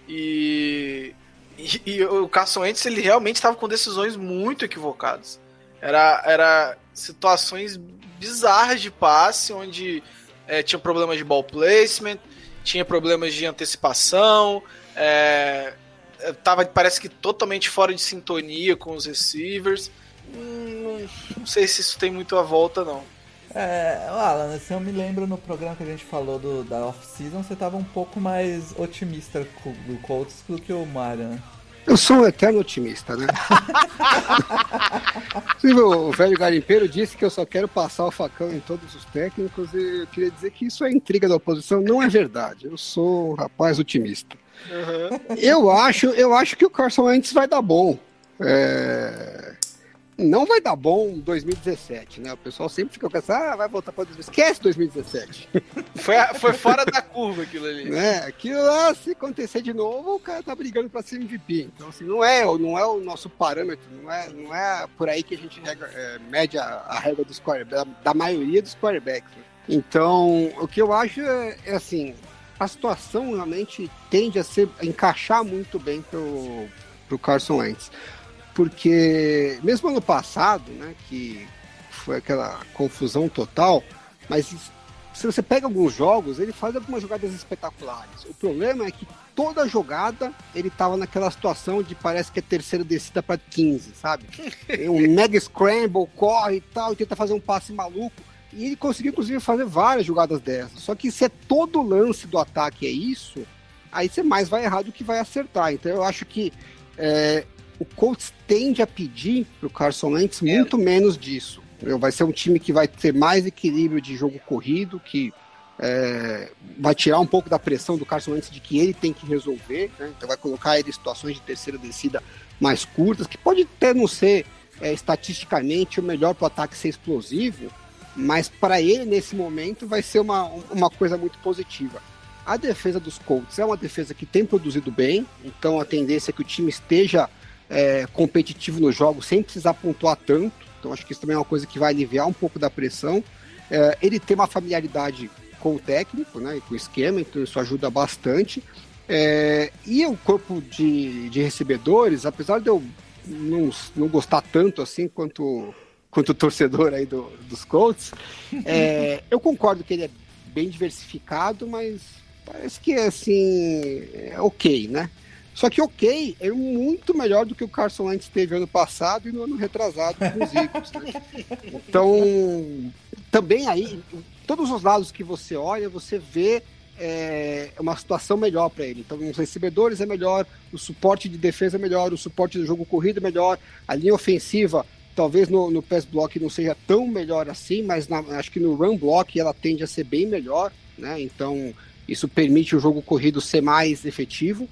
E, e, e o Carson Wentz, ele realmente estava com decisões muito equivocadas. Era, era situações bizarras de passe, onde é, tinha problemas de ball placement, tinha problemas de antecipação, é, tava, parece que totalmente fora de sintonia com os receivers. Hum, não sei se isso tem muito a volta, não. É, Alan, se eu me lembro no programa que a gente falou do, da off-season, você tava um pouco mais otimista do Colts do que o Mario, né? Eu sou um eterno otimista, né? o velho garimpeiro disse que eu só quero passar o facão em todos os técnicos e eu queria dizer que isso é intriga da oposição. Não é verdade. Eu sou um rapaz otimista. Uhum. Eu acho, eu acho que o Carson Wentz vai dar bom. É... Não vai dar bom 2017, né? O pessoal sempre fica pensando, ah, vai voltar para 2017. Esquece 2017. Foi, foi fora da curva aquilo ali. Né? Aquilo lá, se acontecer de novo, o cara tá brigando para ser MVP. Então, assim, não é, não é o nosso parâmetro, não é, não é por aí que a gente regra, é, mede a, a regra dos quarterbacks, da, da maioria dos quarterbacks. Né? Então, o que eu acho é, é assim, a situação realmente tende a, ser, a encaixar muito bem pro, pro Carson Wentz. Porque mesmo ano passado, né, que foi aquela confusão total, mas se você pega alguns jogos, ele faz algumas jogadas espetaculares. O problema é que toda jogada ele tava naquela situação de parece que é terceira descida para 15, sabe? Um mega scramble, corre e tal, e tenta fazer um passe maluco. E ele conseguiu, inclusive, fazer várias jogadas dessas. Só que se é todo lance do ataque é isso, aí você mais vai errar do que vai acertar. Então eu acho que é, o Colts tende a pedir pro Carson Wentz é. muito menos disso. Vai ser um time que vai ter mais equilíbrio de jogo corrido, que é, vai tirar um pouco da pressão do Carson Wentz de que ele tem que resolver, né? então vai colocar ele em situações de terceira descida mais curtas, que pode até não ser é, estatisticamente o melhor para o ataque ser explosivo, mas para ele, nesse momento, vai ser uma, uma coisa muito positiva. A defesa dos Colts é uma defesa que tem produzido bem, então a tendência é que o time esteja é, competitivo no jogo sem precisar pontuar tanto. Então acho que isso também é uma coisa que vai aliviar um pouco da pressão. É, ele tem uma familiaridade com o técnico, né, com o esquema, então isso ajuda bastante. É, e o corpo de, de recebedores, apesar de eu não, não gostar tanto assim quanto quanto torcedor aí do, dos Colts. É, eu concordo que ele é bem diversificado, mas parece que assim é ok, né? Só que ok é muito melhor do que o Carson Wentz teve ano passado e no ano retrasado com os Eagles. Né? Então, também aí, todos os lados que você olha, você vê é, uma situação melhor para ele. Então, os recebedores é melhor, o suporte de defesa é melhor, o suporte do jogo corrido é melhor, a linha ofensiva Talvez no, no pass block não seja tão melhor assim, mas na, acho que no run block ela tende a ser bem melhor, né? Então isso permite o jogo corrido ser mais efetivo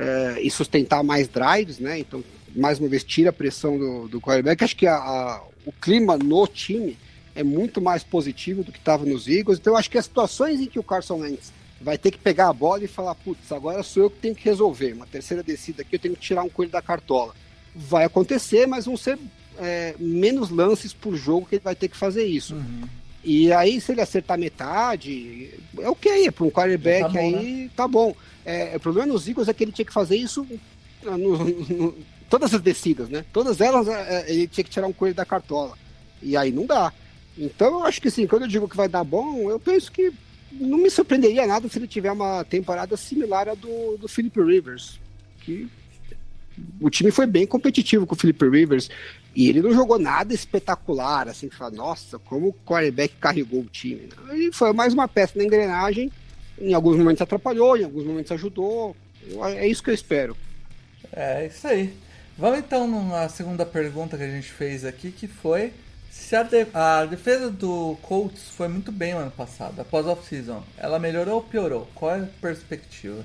é, e sustentar mais drives, né? Então, mais uma vez, tira a pressão do, do quarterback. Acho que a, a, o clima no time é muito mais positivo do que estava nos Eagles. Então, acho que as situações em que o Carson Wentz vai ter que pegar a bola e falar, putz, agora sou eu que tenho que resolver. Uma terceira descida aqui, eu tenho que tirar um coelho da cartola. Vai acontecer, mas vão ser é, menos lances por jogo que ele vai ter que fazer isso. Uhum. E aí, se ele acertar metade, é ok, é para um quarterback tá bom, aí, né? tá bom. É, o problema nos Eagles é que ele tinha que fazer isso no, no, todas as descidas, né? Todas elas é, é, ele tinha que tirar um coelho da cartola. E aí não dá. Então eu acho que sim, quando eu digo que vai dar bom, eu penso que não me surpreenderia nada se ele tiver uma temporada similar à do, do Philip Rivers. Que o time foi bem competitivo com o Philip Rivers. E ele não jogou nada espetacular, assim, que fala, nossa, como o quarterback carregou o time. Ele foi mais uma peça na engrenagem. Em alguns momentos atrapalhou, em alguns momentos ajudou. É isso que eu espero. É isso aí. Vamos então na segunda pergunta que a gente fez aqui, que foi se a, de, a defesa do Colts foi muito bem no ano passado, após off-season, ela melhorou ou piorou? Qual é a perspectiva?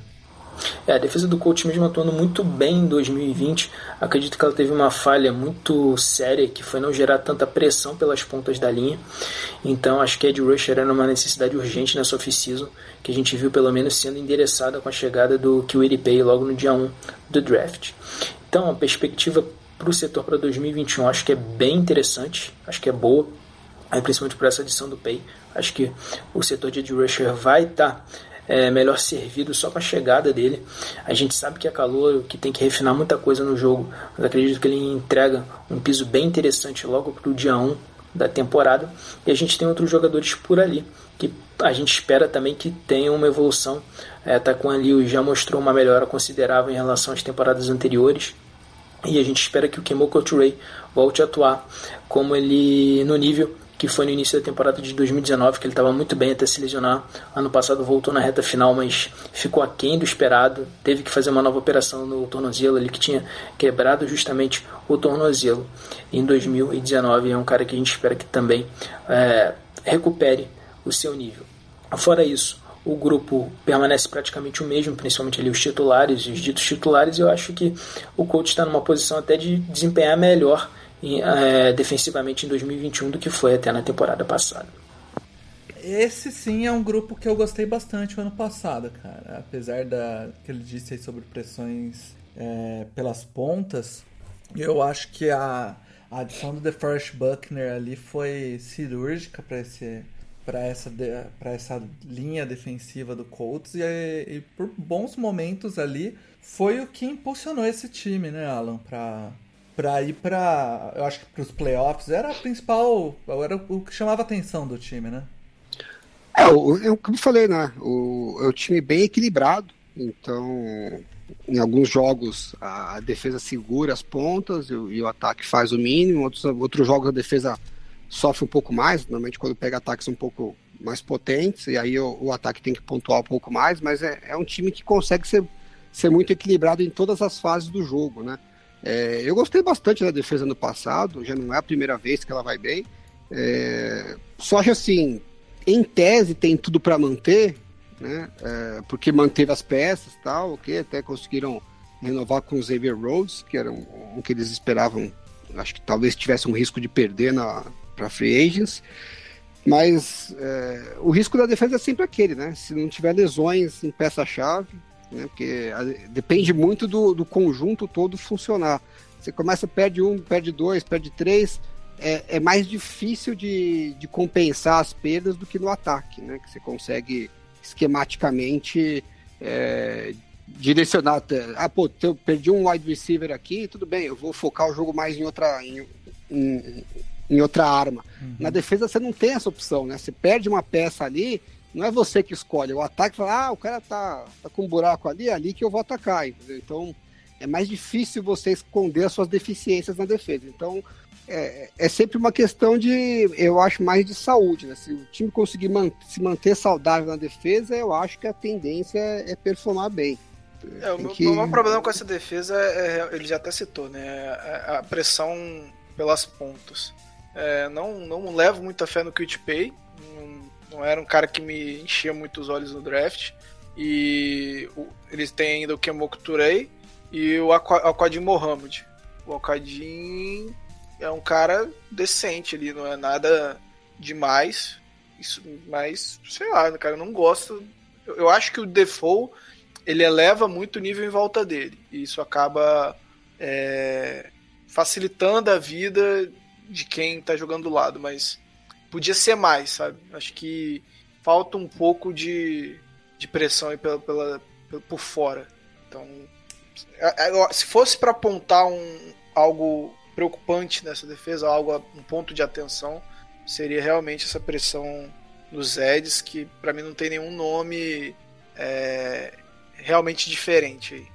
É, a defesa do Colts mesmo atuando muito bem em 2020. Acredito que ela teve uma falha muito séria, que foi não gerar tanta pressão pelas pontas da linha. Então acho que Ed Rusher era uma necessidade urgente nessa off-season, que a gente viu pelo menos sendo endereçada com a chegada do Kiwiri Pay logo no dia 1 do draft. Então a perspectiva para o setor para 2021 acho que é bem interessante, acho que é boa, principalmente por essa adição do Pay. Acho que o setor de Ed Rusher vai estar tá é, melhor servido só com a chegada dele. A gente sabe que é calor, que tem que refinar muita coisa no jogo, mas acredito que ele entrega um piso bem interessante logo para o dia 1 da temporada. E a gente tem outros jogadores por ali que a gente espera também que tenham uma evolução. É, Taquan Liu já mostrou uma melhora considerável em relação às temporadas anteriores. E a gente espera que o Kemoko Touré volte a atuar como ele no nível que foi no início da temporada de 2019, que ele estava muito bem até se lesionar. Ano passado voltou na reta final, mas ficou aquém do esperado. Teve que fazer uma nova operação no tornozelo, ele que tinha quebrado justamente o tornozelo em 2019. É um cara que a gente espera que também é, recupere o seu nível. Fora isso, o grupo permanece praticamente o mesmo, principalmente ali os titulares os ditos titulares. Eu acho que o coach está numa posição até de desempenhar melhor é, defensivamente em 2021 do que foi até na temporada passada. Esse sim é um grupo que eu gostei bastante o ano passado, cara. Apesar da que ele disse aí sobre pressões é, pelas pontas, eu acho que a, a adição do DeForest Buckner ali foi cirúrgica para esse para essa para essa linha defensiva do Colts e, e, por bons momentos ali foi o que impulsionou esse time, né, Alan, para para ir para, eu acho que para os playoffs era a principal, era o que chamava a atenção do time, né? É, o, eu, como eu falei, né? O, é um time bem equilibrado, então em alguns jogos a defesa segura as pontas e, e o ataque faz o mínimo, outros, outros jogos a defesa sofre um pouco mais, normalmente quando pega ataques um pouco mais potentes, e aí o, o ataque tem que pontuar um pouco mais, mas é, é um time que consegue ser, ser muito equilibrado em todas as fases do jogo, né? É, eu gostei bastante da defesa no passado, já não é a primeira vez que ela vai bem. É, só que assim, em tese tem tudo para manter, né? É, porque manteve as peças tal, ok, até conseguiram renovar com o Xavier Rhodes, que era um, um que eles esperavam, acho que talvez tivesse um risco de perder para free agents. Mas é, o risco da defesa é sempre aquele, né? Se não tiver lesões em peça-chave, né? Porque depende muito do, do conjunto todo funcionar. Você começa, perde um, perde dois, perde três, é, é mais difícil de, de compensar as perdas do que no ataque, né? Que você consegue esquematicamente é, direcionar. Ah, pô, eu perdi um wide receiver aqui, tudo bem, eu vou focar o jogo mais em outra, em, em, em outra arma. Uhum. Na defesa você não tem essa opção, né? Você perde uma peça ali, não é você que escolhe, o ataque fala, ah, o cara tá, tá com um buraco ali, é ali que eu vou atacar, entendeu? Então é mais difícil você esconder as suas deficiências na defesa. Então é, é sempre uma questão de, eu acho, mais de saúde, né? Se o time conseguir man se manter saudável na defesa, eu acho que a tendência é performar bem. É, o, que... meu, maior problema com essa defesa é, é, ele já até citou, né? A, a pressão pelas pontas. É, não, não levo muita fé no Quit Pay, não era um cara que me enchia muito os olhos no draft. E o, eles têm ainda o Kemoko Turei e o Alquadin Mohamed. O Alquadin é um cara decente ali, não é nada demais. Isso, mas, sei lá, cara, eu não gosto. Eu, eu acho que o Default ele eleva muito o nível em volta dele. E isso acaba é, facilitando a vida de quem tá jogando do lado. Mas podia ser mais, sabe? Acho que falta um pouco de, de pressão aí pela, pela, pela por fora. Então, se fosse para apontar um, algo preocupante nessa defesa, algo um ponto de atenção, seria realmente essa pressão nos Eds, que para mim não tem nenhum nome é, realmente diferente aí.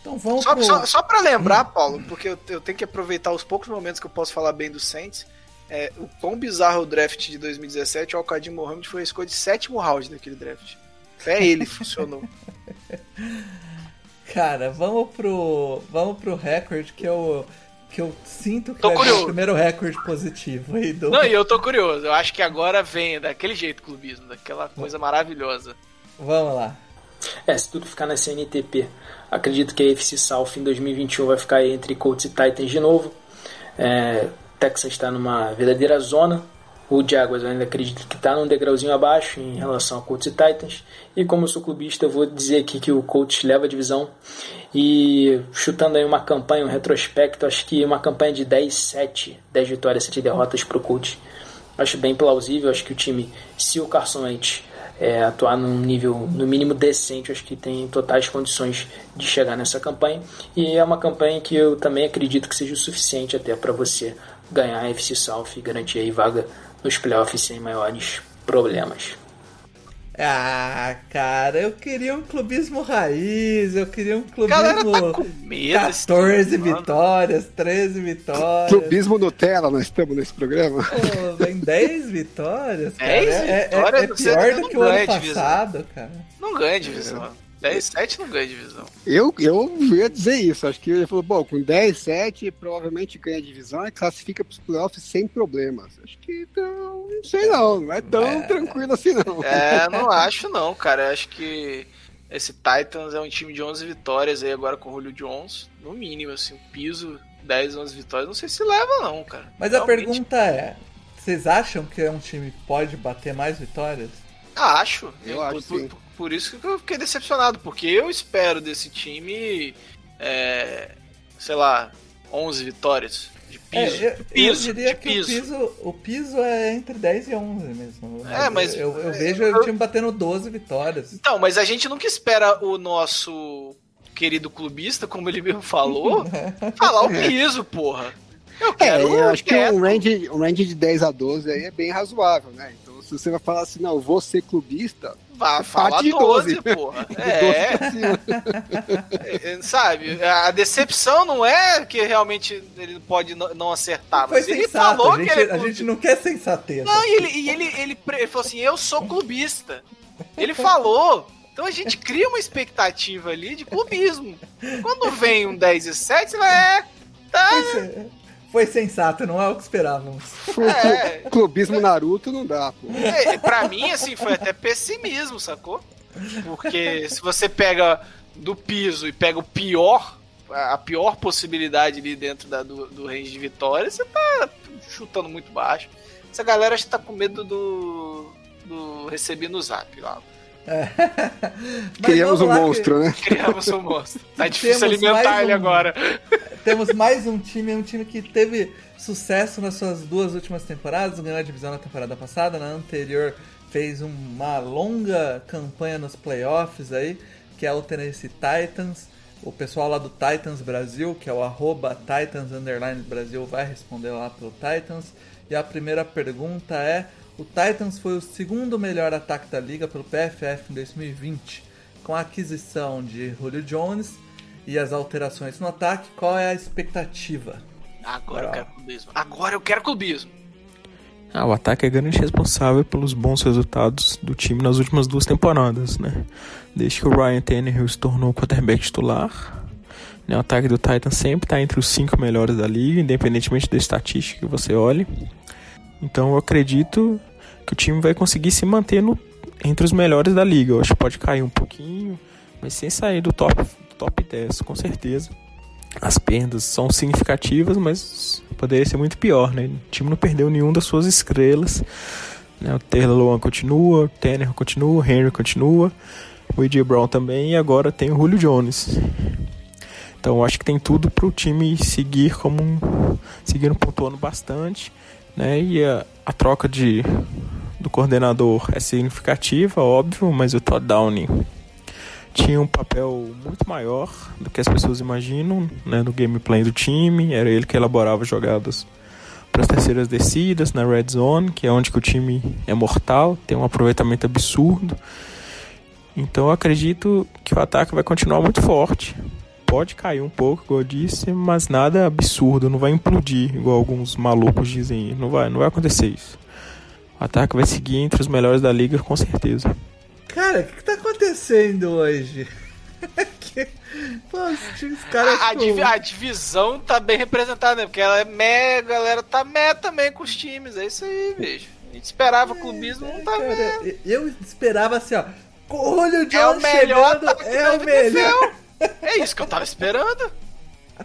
Então vamos só, pro... só, só para lembrar, Paulo, porque eu, eu, tenho que aproveitar os poucos momentos que eu posso falar bem do Saints. É, o quão bizarro o draft de 2017, o Alcadim Mohamed foi a escolha de sétimo round daquele draft. Até ele funcionou. Cara, vamos pro. Vamos pro recorde que eu. Que eu sinto que tô vai curioso. o primeiro recorde positivo aí do. Não, e eu tô curioso. Eu acho que agora vem daquele jeito clubismo, daquela coisa maravilhosa. Vamos lá. É, se tudo ficar na CNTP, acredito que a FC South em 2021 vai ficar entre Colts e Titans de novo. É, Texas está numa verdadeira zona. O Jaguars ainda acredito que está num degrauzinho abaixo em relação a Colts e Titans. E como eu sou clubista, eu vou dizer aqui que o Colts leva a divisão. E chutando aí uma campanha, um retrospecto, acho que uma campanha de 10-7, 10 vitórias, 7 derrotas para o Colts. Acho bem plausível, acho que o time, se o Carson Wentz é, atuar num nível no mínimo decente, acho que tem totais condições de chegar nessa campanha. E é uma campanha que eu também acredito que seja o suficiente até para você ganhar a FC South e garantir aí vaga nos playoffs sem maiores problemas. Ah, cara, eu queria um clubismo raiz, eu queria um clubismo. Tá com medo 14 vitórias, 13 vitórias. Clubismo Nutella, nós estamos nesse programa. Pô, vem 10 vitórias, cara. 10 é, vitórias, é, é pior do que o ano divisão. passado, cara. Não ganha divisão. 10-7 não ganha divisão. Eu, eu ia dizer isso. Acho que ele falou, bom, com 10-7 provavelmente ganha a divisão e classifica para os playoffs sem problemas. Acho que então, não sei não, não é tão É. tranquilo assim não. É, não acho não, cara. Eu acho que esse Titans é um time de 11 vitórias aí agora com o Julio Jones. No mínimo, assim, o piso 10, 11 vitórias. Não sei se leva não, cara. Mas a Realmente, pergunta é: vocês acham que é um time que pode bater mais vitórias? Acho. Eu acho, por, sim. por, por isso que eu fiquei decepcionado, porque eu espero desse time, é, sei lá, 11 vitórias de piso. É, eu, piso, eu diria que piso. o piso, o piso é entre 10 e 11 mesmo. É, mas- Eu, eu vejo o time batendo 12 vitórias. Então, mas a gente nunca espera o nosso querido clubista, como ele mesmo falou, falar o piso, porra. Eu É, quero. eu acho que quero. um range, um range de 10 a 12 aí é bem razoável, né? Se você vai falar assim, não, vou ser clubista, Vá, fala Parte de 12, 12. porra. de 12 É, é, sabe? A decepção não é que realmente ele pode não acertar, Foi mas ele sensato, falou a gente, que ele é a gente não quer sensatez. Não, e ele, e ele, ele, ele falou assim: eu sou clubista. Ele falou. Então a gente cria uma expectativa ali de clubismo. Quando vem um 10 e 7, você vai. É, tá. Foi, sensato, não é o que esperávamos. É, Clubismo Naruto não dá, pô. é, pra mim, assim, foi até pessimismo, sacou? Porque se você pega do piso e pega o pior, a pior possibilidade ali dentro da- do, do range de vitória, você tá chutando muito baixo. Essa galera acho que tá com medo do. do receber no zap lá. Mas Criamos um lá que monstro, né? Criamos um monstro. Tá difícil Temos alimentar ele um- agora. Temos mais um time, um time que teve sucesso nas suas duas últimas temporadas, ganhou a divisão na temporada passada, na anterior fez uma longa campanha nos playoffs aí, que é o Tennessee Titans. O pessoal lá do Titans Brasil, que é o arroba Titans Underline Brasil, vai responder lá pelo Titans. E a primeira pergunta é: o Titans foi o segundo melhor ataque da liga pelo PFF em 2020, com a aquisição de Julio Jones e as alterações no ataque. Qual é a expectativa? Agora eu quero clubismo. Agora eu quero clubismo. Ah, o ataque é grande responsável pelos bons resultados do time nas últimas duas temporadas, né? Desde que o Ryan Tannehill se tornou quarterback titular, né? o ataque do Titans sempre está entre os cinco melhores da liga, independentemente da estatística que você olhe. Então eu acredito que o time vai conseguir se manter no, entre os melhores da liga. Eu acho que pode cair um pouquinho, mas sem sair do top, top 10, com certeza. As perdas são significativas, mas poderia ser muito pior, né? O time não perdeu nenhum das suas estrelas. Né? O Taylor continua, o Tanner continua, o Henry continua, o A.J. Brown também, e agora tem o Julio Jones. Então acho que tem tudo para o time seguir como um, seguir pontuando bastante, né? E a, a troca de do coordenador é significativa, óbvio, mas o Todd Downing tinha um papel muito maior do que as pessoas imaginam né, no gameplay do time. Era ele que elaborava jogadas para as terceiras descidas na red zone, que é onde que o time é mortal, tem um aproveitamento absurdo. Então eu acredito que o ataque vai continuar muito forte. Pode cair um pouco, igual eu disse, mas nada absurdo, não vai implodir, igual alguns malucos dizem. Não vai, não vai acontecer isso. O ataque vai seguir entre os melhores da liga, com certeza. Cara, o que, que tá acontecendo hoje? que... Pô, os caras. A, a, div a, divisão tá bem representada, né? Porque ela é mega, a galera tá mé também com os times. É isso aí, bicho. A gente esperava é, clubismo, não tá cara, Eu esperava assim, ó. Olha o John é o melhor chegando, é o melhor. É isso que eu tava esperando.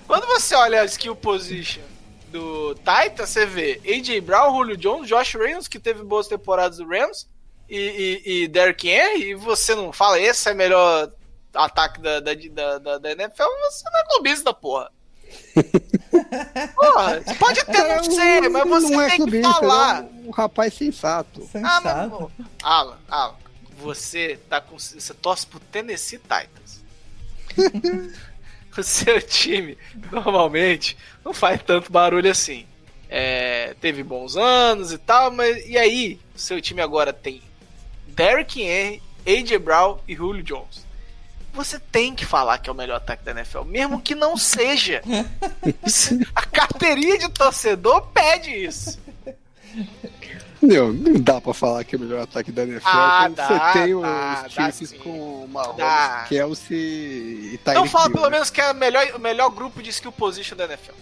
Quando você olha a skill position do Titan, você vê AJ Brown, Julio Jones, Josh Reynolds, que teve boas temporadas do Rams, e, e, e Derrick Henry, e você não fala esse é o melhor ataque da, da, da, da NFL, você não é clubista, porra. porra, pode até não ser, mas você não é tem clubista, que falar. É um, rapaz sensato. sensato. Ah, mas, Alan, Alan, você tá com. Você torce pro Tennessee Titans. o seu time normalmente não faz tanto barulho assim. É, teve bons anos e tal, mas e aí? O seu time agora tem Derrick Henry, AJ Brown e Julio Jones. Você tem que falar que é o melhor ataque da NFL, mesmo que não seja. A carteirinha de torcedor pede isso. Não, não dá pra falar que é o melhor ataque da NFL ah, dá, você tem dá, os Chiefs com Mahomes, Kelsey e Tyreek Então fala pelo né? menos que é o melhor, o melhor grupo de skill position da NFL.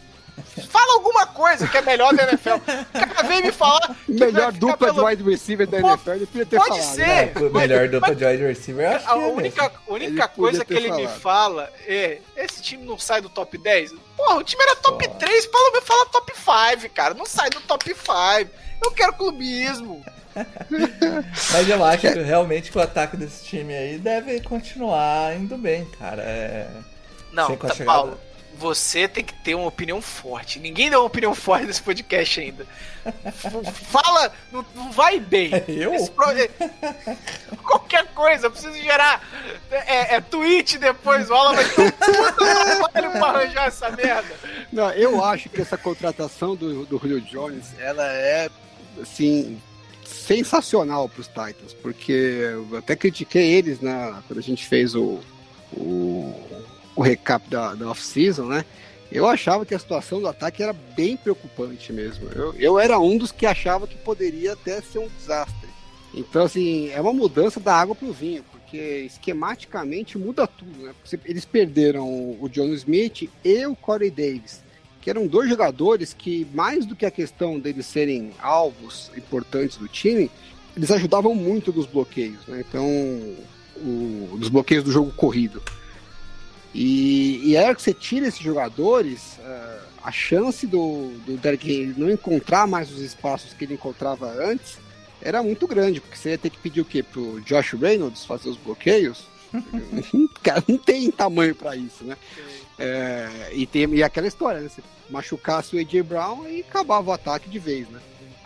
Fala alguma coisa que é melhor da NFL. Cara vem me falar. Melhor dupla pelo... de wide receiver da NFL, ele podia ter pode falado. Pode ser. Né? Melhor dupla de wide receiver, eu acho A única, única coisa que ele falado. me fala é: esse time não sai do top 10? Porra, o time era top Porra. 3, pelo menos fala top 5, cara. Não sai do top 5. Eu quero clubismo. Mas eu acho que realmente que o ataque desse time aí deve continuar indo bem, cara. É... Não, tá, chegada... Paulo você tem que ter uma opinião forte. Ninguém deu uma opinião forte nesse podcast ainda. Fala, não, não vai bem. É eu? Pro... É, qualquer coisa, eu preciso gerar é, é, tweet depois, o Alan vai ter um trabalho pra arranjar essa merda. Não, eu acho que essa contratação do, do Julio Jones, ela é, assim, sensacional pros Titans, porque eu até critiquei eles na, quando a gente fez o, o o recap da, da off-season, né? Eu achava que a situação do ataque era bem preocupante mesmo. Eu, eu era um dos que achava que poderia até ser um desastre. Então, assim, é uma mudança da água para o vinho, porque esquematicamente muda tudo, né? Eles perderam o John Smith e o Corey Davis, que eram dois jogadores que, mais do que a questão deles serem alvos importantes do time, eles ajudavam muito nos bloqueios, né? Então, o, bloqueios do jogo corrido. E, e aí que você tira esses jogadores, uh, a chance do, do Henry não encontrar mais os espaços que ele encontrava antes era muito grande, porque você ia ter que pedir o quê? Pro Josh Reynolds fazer os bloqueios? Cara, não tem tamanho para isso, né? É, e, tem, e aquela história, né? Você machucasse o AJ Brown e acabava o ataque de vez, né?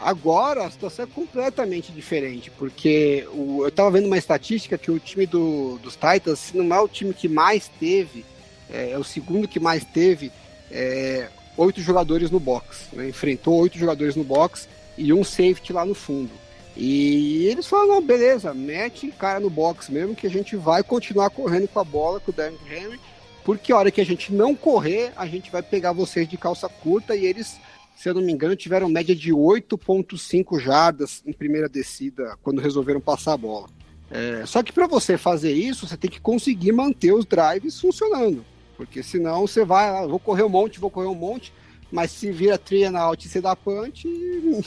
Agora a situação é completamente diferente, porque o, eu estava vendo uma estatística que o time do, dos Titans, se não é o time que mais teve, é, é o segundo que mais teve é, oito jogadores no box. Né? Enfrentou oito jogadores no box e um safety lá no fundo. E eles falaram, beleza, mete cara no box mesmo que a gente vai continuar correndo com a bola com o Dan Henry, porque a hora que a gente não correr, a gente vai pegar vocês de calça curta e eles se eu não me engano, tiveram média de 8,5 jardas em primeira descida quando resolveram passar a bola. É, só que para você fazer isso, você tem que conseguir manter os drives funcionando. Porque senão você vai, ah, vou correr um monte, vou correr um monte, mas se vira tria na out e você dá punch,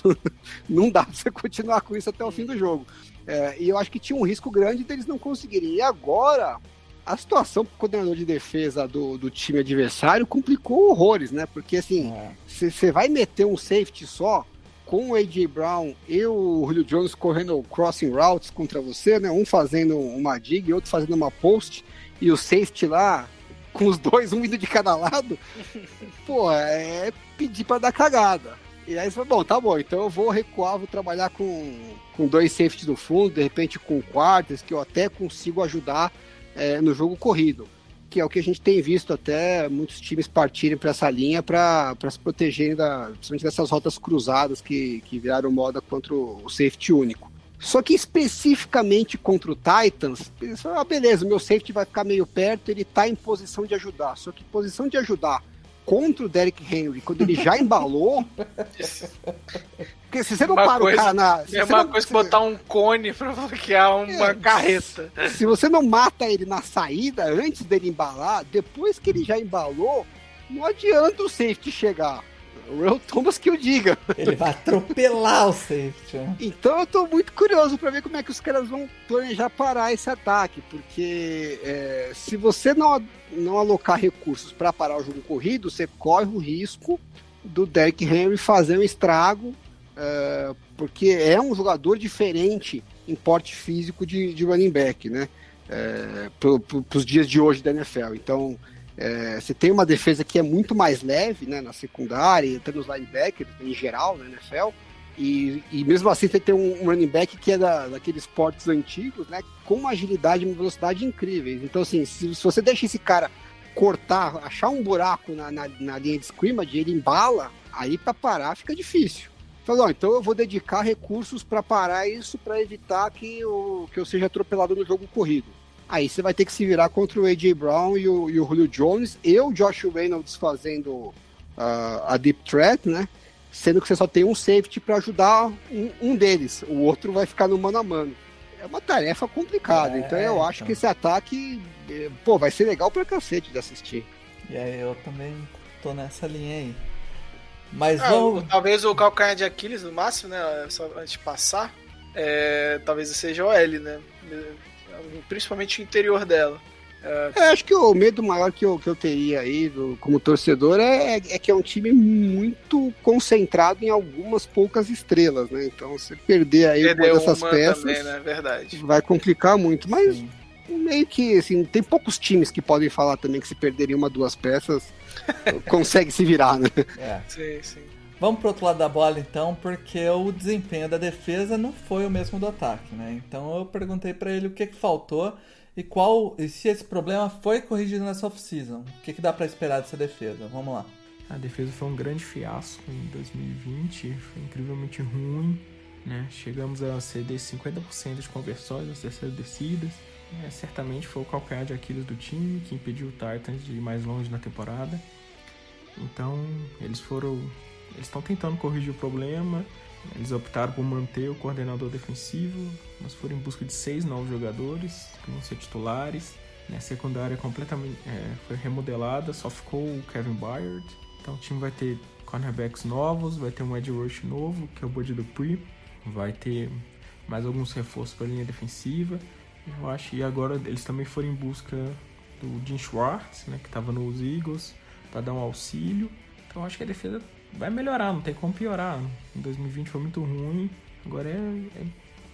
não dá pra você continuar com isso até o fim do jogo. É, e eu acho que tinha um risco grande deles não conseguirem. E agora, a situação para o coordenador de defesa do, do time adversário complicou horrores, né? Porque assim, você é. vai meter um safety só com o A.J. Brown e o Julio Jones correndo crossing routes contra você, né? Um fazendo uma dig e outro fazendo uma post, e o safety lá com os dois, um indo de cada lado, pô, é pedir pra dar cagada. E aí você falou, bom, tá bom, então eu vou recuar, vou trabalhar com, com dois safeties no fundo, de repente com quartas, que eu até consigo ajudar é, no jogo corrido. Que é o que a gente tem visto até muitos times partirem para essa linha para se protegerem da, principalmente dessas rotas cruzadas que, que viraram moda contra o, safety único. Só que especificamente contra o Titans, ah, beleza, meu safety vai ficar meio perto, ele tá em posição de ajudar. Só que posição de ajudar contra o Derrick Henry, quando ele já embalou. Porque se você não Uma para coisa- o cara na. se É uma não- coisa se- que botar um cone pra bloquear uma É. carreta. Se você não mata ele na saída, antes dele embalar, depois que ele já embalou, não adianta o safety chegar. O Earl Thomas que eu diga. Ele vai atropelar o safety. né? Então eu tô muito curioso para ver como é que os caras vão planejar parar esse ataque, porque é, se você não, não alocar recursos para parar o jogo corrido, você corre o risco do Derrick Henry fazer um estrago, é, porque é um jogador diferente em porte físico de, de running back, né? É, pro, pros dias de hoje da NFL. Então, é, você tem uma defesa que é muito mais leve né, na secundária, até nos linebackers em geral na NFL. E, e mesmo assim você tem um, running back que é da, daqueles portes antigos, né? Com uma agilidade e uma velocidade incríveis. Então, assim, se, se você deixa esse cara cortar, achar um buraco na, na, na linha de scrimmage, ele embala, aí para parar fica difícil. Falou, então eu vou dedicar recursos para parar isso, para evitar que eu, que eu seja atropelado no jogo corrido. Aí você vai ter que se virar contra o A.J. Brown e o, e o Julio Jones, e o Josh Reynolds fazendo ah, a deep threat, né? Sendo que você só tem um safety para ajudar um, um deles, o outro vai ficar no mano a mano. É uma tarefa complicada, É, então eu acho então. que esse ataque, eh, pô, vai ser legal pra cacete de assistir. E aí eu também tô nessa linha aí. Mas Ah, vamos. talvez o calcanhar de Aquiles, no máximo, né? Só antes de passar, é, talvez seja o L, né? Principalmente o interior dela. É, acho que o medo maior que eu, que eu teria aí do- como torcedor é, é que é um time muito concentrado em algumas poucas estrelas, né? Então, se perder aí Perder uma dessas uma peças, também, né? Verdade. vai complicar muito. Mas Sim. meio que, assim, tem poucos times que podem falar também que se perderem uma, duas peças, consegue se virar, né? É. Sim, sim. Vamos pro outro lado da bola então, porque o desempenho da defesa não foi o mesmo do ataque, né? Então eu perguntei pra ele o que, que faltou e qual e se esse problema foi corrigido nessa off-season. O que, que dá pra esperar dessa defesa? Vamos lá. A defesa foi um grande fiasco em 2020, foi incrivelmente ruim, né? Chegamos a ceder 50% de conversões nas terceiras descidas. É, certamente foi o calcanhar de Aquiles do time que impediu o Titans de ir mais longe na temporada. Então, eles foram. Eles estão tentando corrigir o problema. Eles optaram por manter o coordenador defensivo, mas foram em busca de seis novos jogadores que vão ser titulares. Né, A secundária completamente é, foi remodelada, só ficou o Kevin Byard. Então o time vai ter cornerbacks novos, vai ter um edge rush novo, que é o Buddy Dupree. Vai ter mais alguns reforços para a linha defensiva. Eu acho e agora eles também foram em busca do Jim Schwartz, né, que estava nos Eagles, para dar um auxílio. Então acho que a defesa vai melhorar, não tem como piorar. Em 2020 foi muito ruim, agora é, é,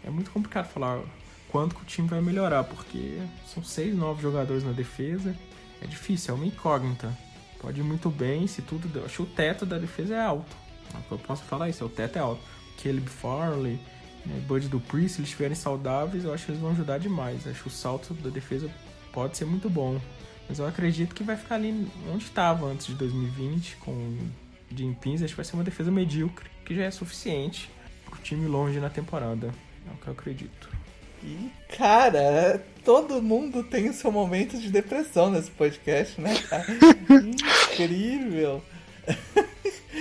é muito complicado falar quanto que o time vai melhorar, porque são seis novos jogadores na defesa, é difícil, é uma incógnita. Pode ir muito bem se tudo der. Eu acho que o teto da defesa é alto. Eu posso falar isso, o teto é alto. Caleb Farley, né, Bud Dupree, se eles estiverem saudáveis, eu acho que eles vão ajudar demais. Acho que o salto da defesa pode ser muito bom. Mas eu acredito que vai ficar ali onde estava antes de 2020, com o Jim Pins. Acho que vai ser uma defesa medíocre, que já é suficiente para o time longe na temporada. É o que eu acredito. E, cara, todo mundo tem o seu momento de depressão nesse podcast, né, cara? Incrível.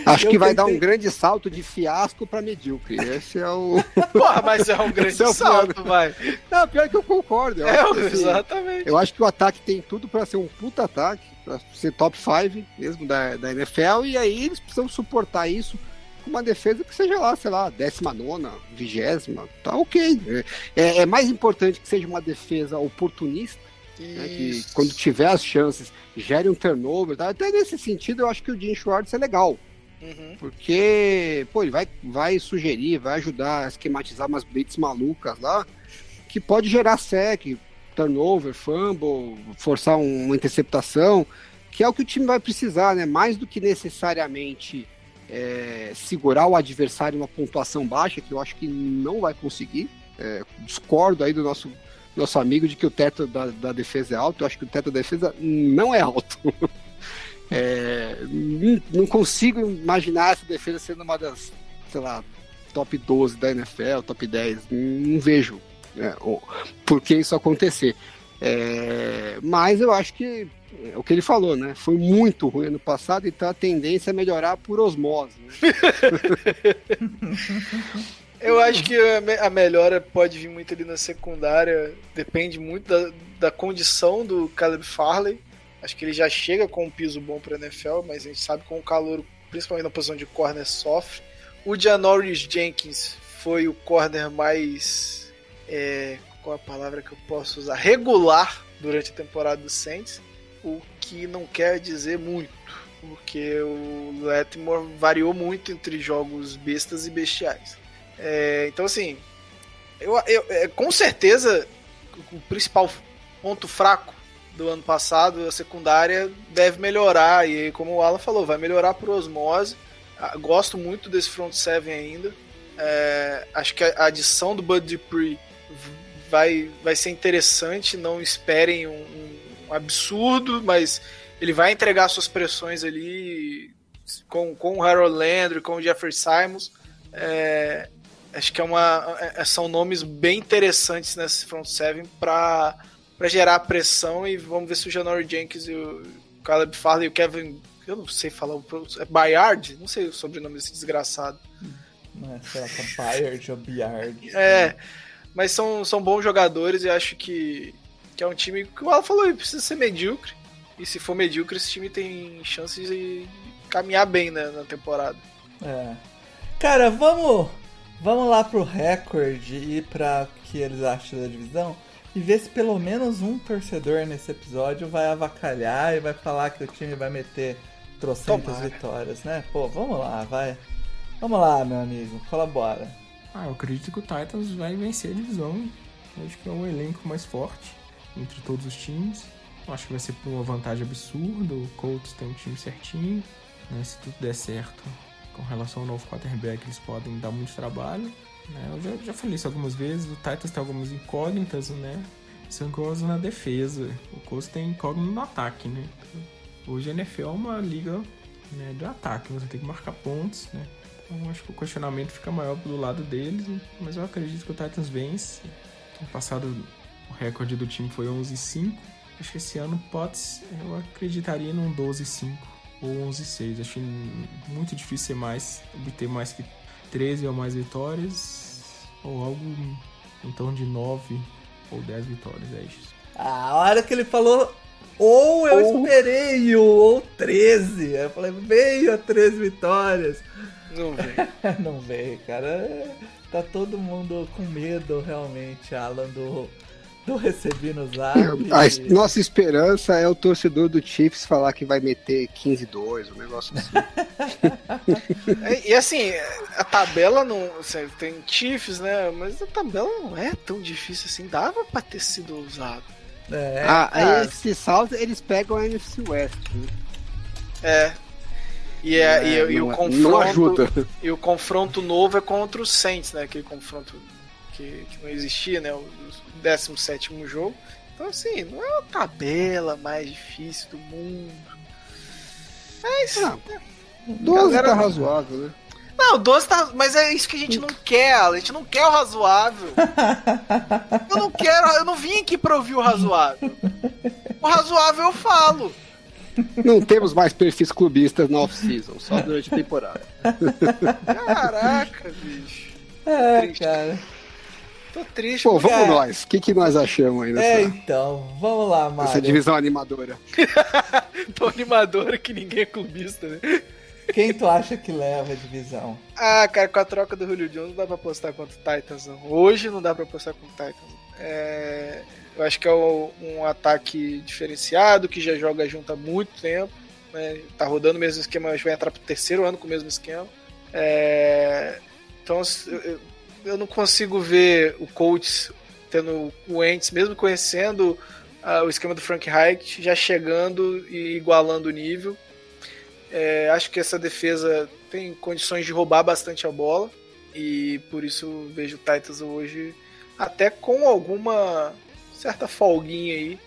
Acho Eu que vai dar um tentei- grande salto de fiasco pra medíocre. Esse é o. Porra, mas é um grande é o salto, vai. Não, pior que eu concordo. Eu, É, acho que, assim, exatamente. eu acho que o ataque tem tudo pra ser um puta ataque, pra ser top 5 mesmo da, da NFL, e aí eles precisam suportar isso com uma defesa que seja lá, sei lá, 19, 20, tá ok. É, é mais importante que seja uma defesa oportunista, né, que quando tiver as chances gere um turnover. Tá? Até nesse sentido, eu acho que o Jim Schwartz é legal. Uhum. Porque, pô, ele vai, vai sugerir, vai ajudar a esquematizar umas blitz malucas lá, que pode gerar sec, turnover, fumble, forçar um, uma interceptação, que é o que o time vai precisar, né? Mais do que necessariamente é, segurar o adversário uma pontuação baixa, que eu acho que não vai conseguir. É, discordo aí do nosso, nosso amigo de que o teto da, da defesa é alto. Eu acho que o teto da defesa não é alto. é, não consigo imaginar essa defesa sendo uma das, sei lá, top 12 da NFL, top 10. Não vejo né, por que isso acontecer. É, mas eu acho que é o que ele falou, né? Foi muito ruim ano passado, então a tendência é melhorar por osmose. Né? eu acho que a melhora pode vir muito ali na secundária, depende muito da, da condição do Caleb Farley. Acho que ele já chega com um piso bom para NFL, mas a gente sabe com o calor, principalmente na posição de corner, sofre. O Janoris Jenkins foi o corner mais. É, qual a palavra que eu posso usar? Regular durante a temporada do Saints, o que não quer dizer muito, porque o Letmore variou muito entre jogos bestas e bestiais. É, então, assim, eu, eu, é, com certeza o principal ponto fraco do ano passado, a secundária, deve melhorar, e como o Alan falou, vai melhorar por osmose ah, gosto muito desse front seven ainda. É, acho que a adição do Bud Dupree vai, vai ser interessante. Não esperem um, um, absurdo, mas ele vai entregar suas pressões ali com, com o Harold Landry, com o Jeffrey Simons. É, acho que é uma, é, são nomes bem interessantes nesse front seven para gerar pressão e vamos ver se o Janor Jenkins e o Caleb Farley e o Kevin eu não sei falar o. É Bayard? Não sei o sobrenome desse desgraçado. Não é, será que é Bayard ou Biard? É, mas são, são bons jogadores e acho que, que é um time que o Alan falou, precisa ser medíocre. E se for medíocre, esse time tem chances de caminhar bem né, na temporada. É. Cara, vamos, vamos lá pro recorde e pra o que eles acham da divisão e ver se pelo menos um torcedor nesse episódio vai avacalhar e vai falar que o time vai meter trocentas vitórias, né? Pô, vamos lá, vai. Vamos lá, meu amigo, colabora. Ah, eu acredito que o Titans vai vencer a divisão. Acho que é um elenco mais forte entre todos os times. Acho que vai ser por uma vantagem absurda. O Colts tem um time certinho. Né? Se tudo der certo com relação ao novo quarterback, eles podem dar muito trabalho. Né? Eu já, já falei isso algumas vezes. O Titans tem algumas incógnitas, né? São incógnitas na defesa. O Colts tem incógnito no ataque, né? Hoje a NFL é uma liga né, de ataque, você tem que marcar pontos, né? Então acho que o questionamento fica maior do lado deles, mas eu acredito que o Titans vence. No passado o recorde do time foi 11-5. Acho que esse ano pode, eu acreditaria num 12-5 ou 11-6. Acho muito difícil ser mais, obter mais que 13 ou mais vitórias, ou algo em torno de 9 ou 10 vitórias. É isso. A hora que ele falou ou eu ou... esperei o ou 13. Eu falei, veio a 13 vitórias. Não veio. Não veio, cara. Tá todo mundo com medo, realmente, Alan, do, do recebi no zap. A nossa esperança é o torcedor do Chiefs falar que vai meter 15-2, um negócio assim. e, e, assim, a tabela não. Assim, tem Chiefs, né? Mas a tabela não é tão difícil assim. Dava pra ter sido usado. É, ah, a NFC South eles pegam a NFC West. Né? É. E, é, é, e, e o confronto. E o confronto novo é contra o Saints, né? Aquele confronto que, que não existia, né? O, o 17 jogo. Então, assim, não é a tabela mais difícil do mundo. Mas. Ah, 12 tá razoável, né? Não, 12 tá. Mas é isso que a gente não quer, a gente não quer o razoável. eu não quero. Eu não vim aqui pra ouvir o razoável. O razoável eu falo. Não temos mais perfis clubistas na off-season, só durante a temporada. Caraca, bicho. É, triste. cara. Tô triste. Pô, vamos nós. O que, que nós achamos aí nessa... É, então. Vamos lá, Mário. Essa divisão animadora. Tô animadora que ninguém é clubista, né? Quem tu acha que leva a divisão? Ah, cara, com a troca do Julio Jones não dá pra apostar contra o Titans. Não. Hoje não dá pra apostar contra o Titans. É... Eu acho que é um ataque diferenciado, que já joga junto há muito tempo. Né? Tá rodando o mesmo esquema, gente vai entrar pro terceiro ano com o mesmo esquema. É... Então eu não consigo ver o Colts tendo o Ents, mesmo conhecendo uh, o esquema do Frank Reich, já chegando e igualando o nível. É, acho que essa defesa tem condições de roubar bastante a bola e por isso vejo o Titans hoje até com alguma certa folguinha aí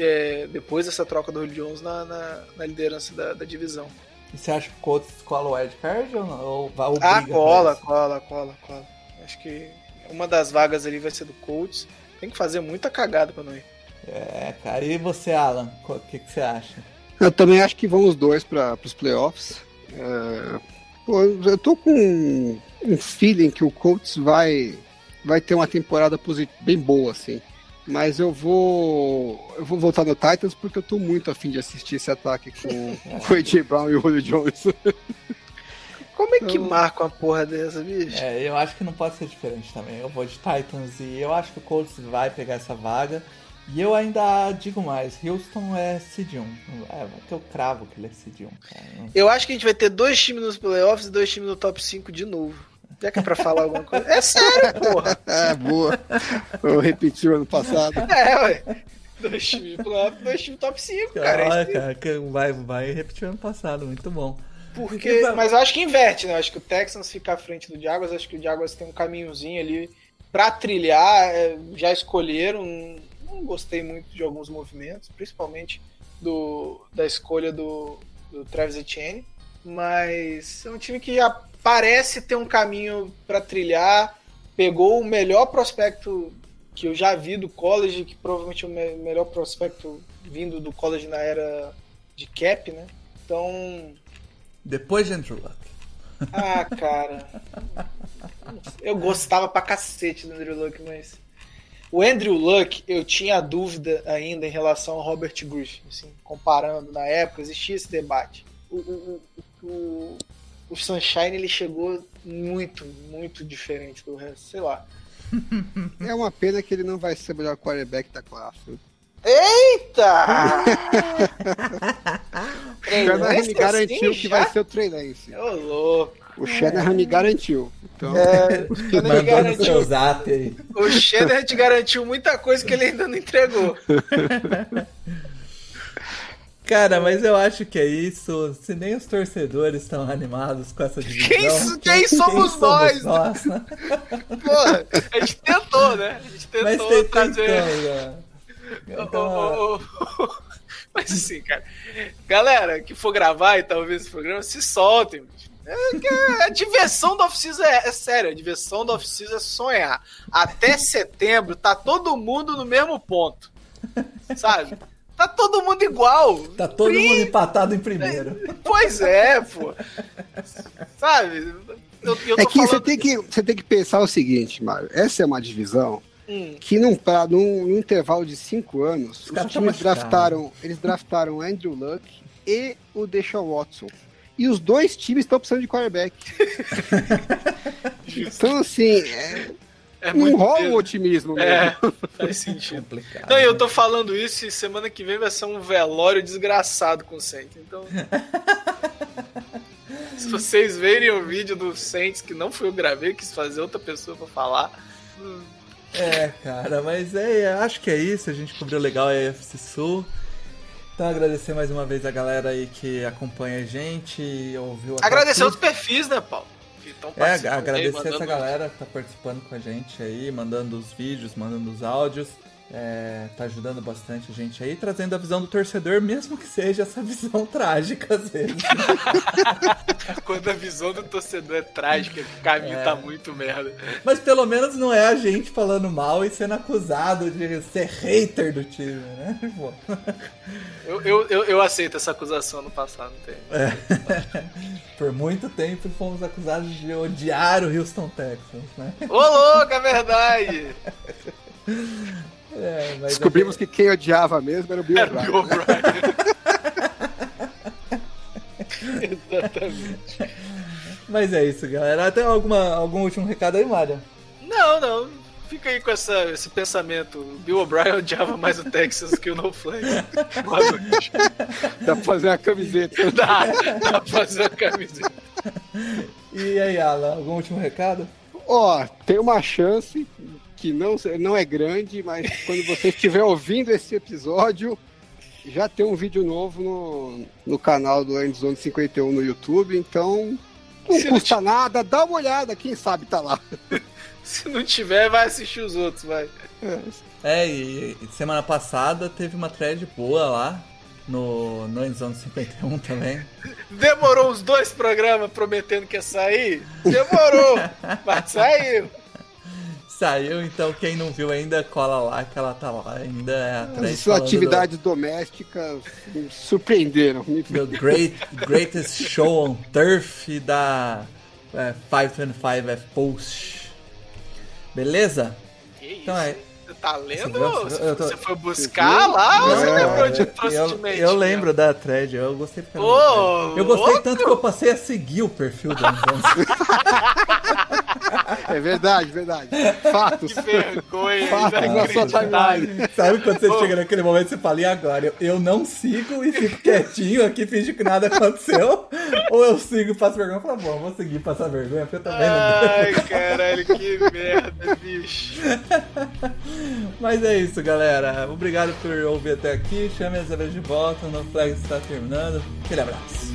é, depois dessa troca do Julio Jones na, na, na liderança da, da, divisão. E você acha que o Colts cola o wildcard ou não? Ou vai ah, cola, cola, cola, cola. Acho que uma das vagas ali vai ser do Colts. Tem que fazer muita cagada pra não ir. É, cara. E você, Alan? O que, que você acha? Eu também acho que vão os dois para os playoffs. É, pô, eu tô com um feeling que o Colts vai, vai ter uma temporada bem boa, assim. Mas eu vou. Eu vou voltar no Titans porque eu tô muito afim de assistir esse ataque com, com o AJ Brown e o Julio Jones. Como é que marca uma porra dessa, bicho? É, eu acho que não pode ser diferente também. Eu vou de Titans e eu acho que o Colts vai pegar essa vaga. E eu ainda digo mais, Houston é Seed 1. É, vai ter o cravo que ele é Seed 1. Cara. Eu acho que a gente vai ter dois times nos playoffs e dois times no top 5 de novo. Já que é pra falar alguma coisa. É sério, porra. É, boa. Eu repeti o ano passado. É, ué. Dois times playoffs, dois times top 5, cara. Olha, cara, vai, vai repetir o ano passado, muito bom. Porque, mas eu acho que inverte, né? Eu acho que o Texans fica à frente do Jaguars, acho que o Jaguars tem um caminhozinho ali pra trilhar, é, já escolheram, não gostei muito de alguns movimentos, principalmente do, da escolha do, do Travis Etienne, mas é um time que já parece ter um caminho para trilhar, pegou o melhor prospecto que eu já vi do college, que provavelmente é o me melhor prospecto vindo do college na era de cap, né? Então, depois de Andrew Luck. Ah, cara. Eu gostava pra cacete do Andrew Luck, mas. O Andrew Luck, eu tinha dúvida ainda em relação ao Robert Griffin, assim, comparando na época, existia esse debate. O, o, o, o Sunshine ele chegou muito, muito diferente do resto, sei lá. É uma pena que ele não vai ser o melhor quarterback da classe. Eita! o Shanahan me garantiu assim, que vai ser o Trey Lance. Ô, louco. O Shanahan me garantiu. Então... É, o Shanahan garantiu. O Shanahan te garantiu muita coisa que ele ainda não entregou. Cara, mas eu acho que é isso. Se nem os torcedores estão animados com essa divisão. Quem, quem, quem somos quem nós? nós né? Porra, a gente tentou, né? A gente tentou mas trazer. Tentou, né? Então... Mas assim, cara, galera que for gravar e talvez esse programa, se soltem. É, a diversão da oficina é, é sério, a diversão da oficina é sonhar. Até setembro tá todo mundo no mesmo ponto. Sabe? Tá todo mundo igual. Tá todo e... mundo empatado em primeiro. Pois é, pô. Sabe? Eu, eu é que, falando... você tem que você tem que pensar o seguinte, Mário. Essa é uma divisão Hum. Que num, pra, num, num, intervalo de cinco anos, os, os times draftaram, eles draftaram Andrew Luck e o Deshaun Watson. E os dois times estão precisando de quarterback. então, assim, é, é não rola o otimismo é, mesmo. É, faz sentido. Complicado, não, eu tô falando isso e semana que vem vai ser um velório desgraçado com o Saints. Então. se vocês verem o vídeo do Saints, que não fui eu gravei, quis fazer outra pessoa pra falar. Hum, é, cara, mas é, acho que é isso. A gente cobriu legal a EFC Sul. Então agradecer mais uma vez a galera aí que acompanha a gente e ouviu Agradecer os perfis, né, Paulo? É, agradecer aí, essa galera que tá participando com a gente aí, mandando os vídeos, mandando os áudios. É, tá ajudando bastante a gente aí, trazendo a visão do torcedor, mesmo que seja essa visão trágica às vezes. Quando a visão do torcedor é trágica, o caminho é. tá muito merda. Mas pelo menos não é a gente falando mal e sendo acusado de ser hater do time, né? Eu, eu, eu, eu, aceito essa acusação no passado, não tem. É. Por muito tempo fomos acusados de odiar o Houston Texans, né? Ô louco, é verdade! É, Descobrimos que quem odiava mesmo era o Bill O'Brien. Exatamente. Mas é isso, galera. Até alguma, algum último recado aí, Mário? Não, não. Fica aí com essa, esse pensamento. O Bill O'Brien odiava mais o Texas que o No Flag. dá pra fazer uma camiseta. Dá, dá pra fazer uma camiseta. E aí, Alan, algum último recado? Ó, tem uma chance que não, não é grande, mas quando você estiver ouvindo esse episódio, já tem um vídeo novo no, no canal do Endzone 51 no YouTube, então não Se custa nada, dá uma olhada, quem sabe tá lá. Se não tiver, vai assistir os outros, vai. É, e, e semana passada teve uma thread boa lá no, no Endzone 51 também. Demorou uns dois programas prometendo que ia sair? Demorou, mas saiu. Saiu, então quem não viu ainda, cola lá que ela tá lá ainda. É a thread As suas falando atividades domésticas me surpreenderam. Me... do, do great, Greatest Show on Turf da é, 525F Post. Beleza? Que isso? Então é. Você tá lendo? Você tô- você foi buscar lá ou você lembrou de trouxe de Eu, mente? eu lembro da thread, eu gostei thread. Eu gostei louco! tanto que eu passei a seguir o perfil do Endzone É verdade, verdade. Fatos. Que vergonha, Fatos na sua inacreditável. timeline. Sabe quando você Ô. chega naquele momento e você fala, e agora? Eu, eu não sigo e fico quietinho aqui, finge que nada aconteceu. ou eu sigo e faço vergonha e falo, bom, eu vou seguir e passar vergonha, porque eu também não Ai, caralho, que merda, bicho. Mas é isso, galera. Obrigado por ouvir até aqui. Chame as abelhas de volta. O No Flag está terminando. Aquele abraço.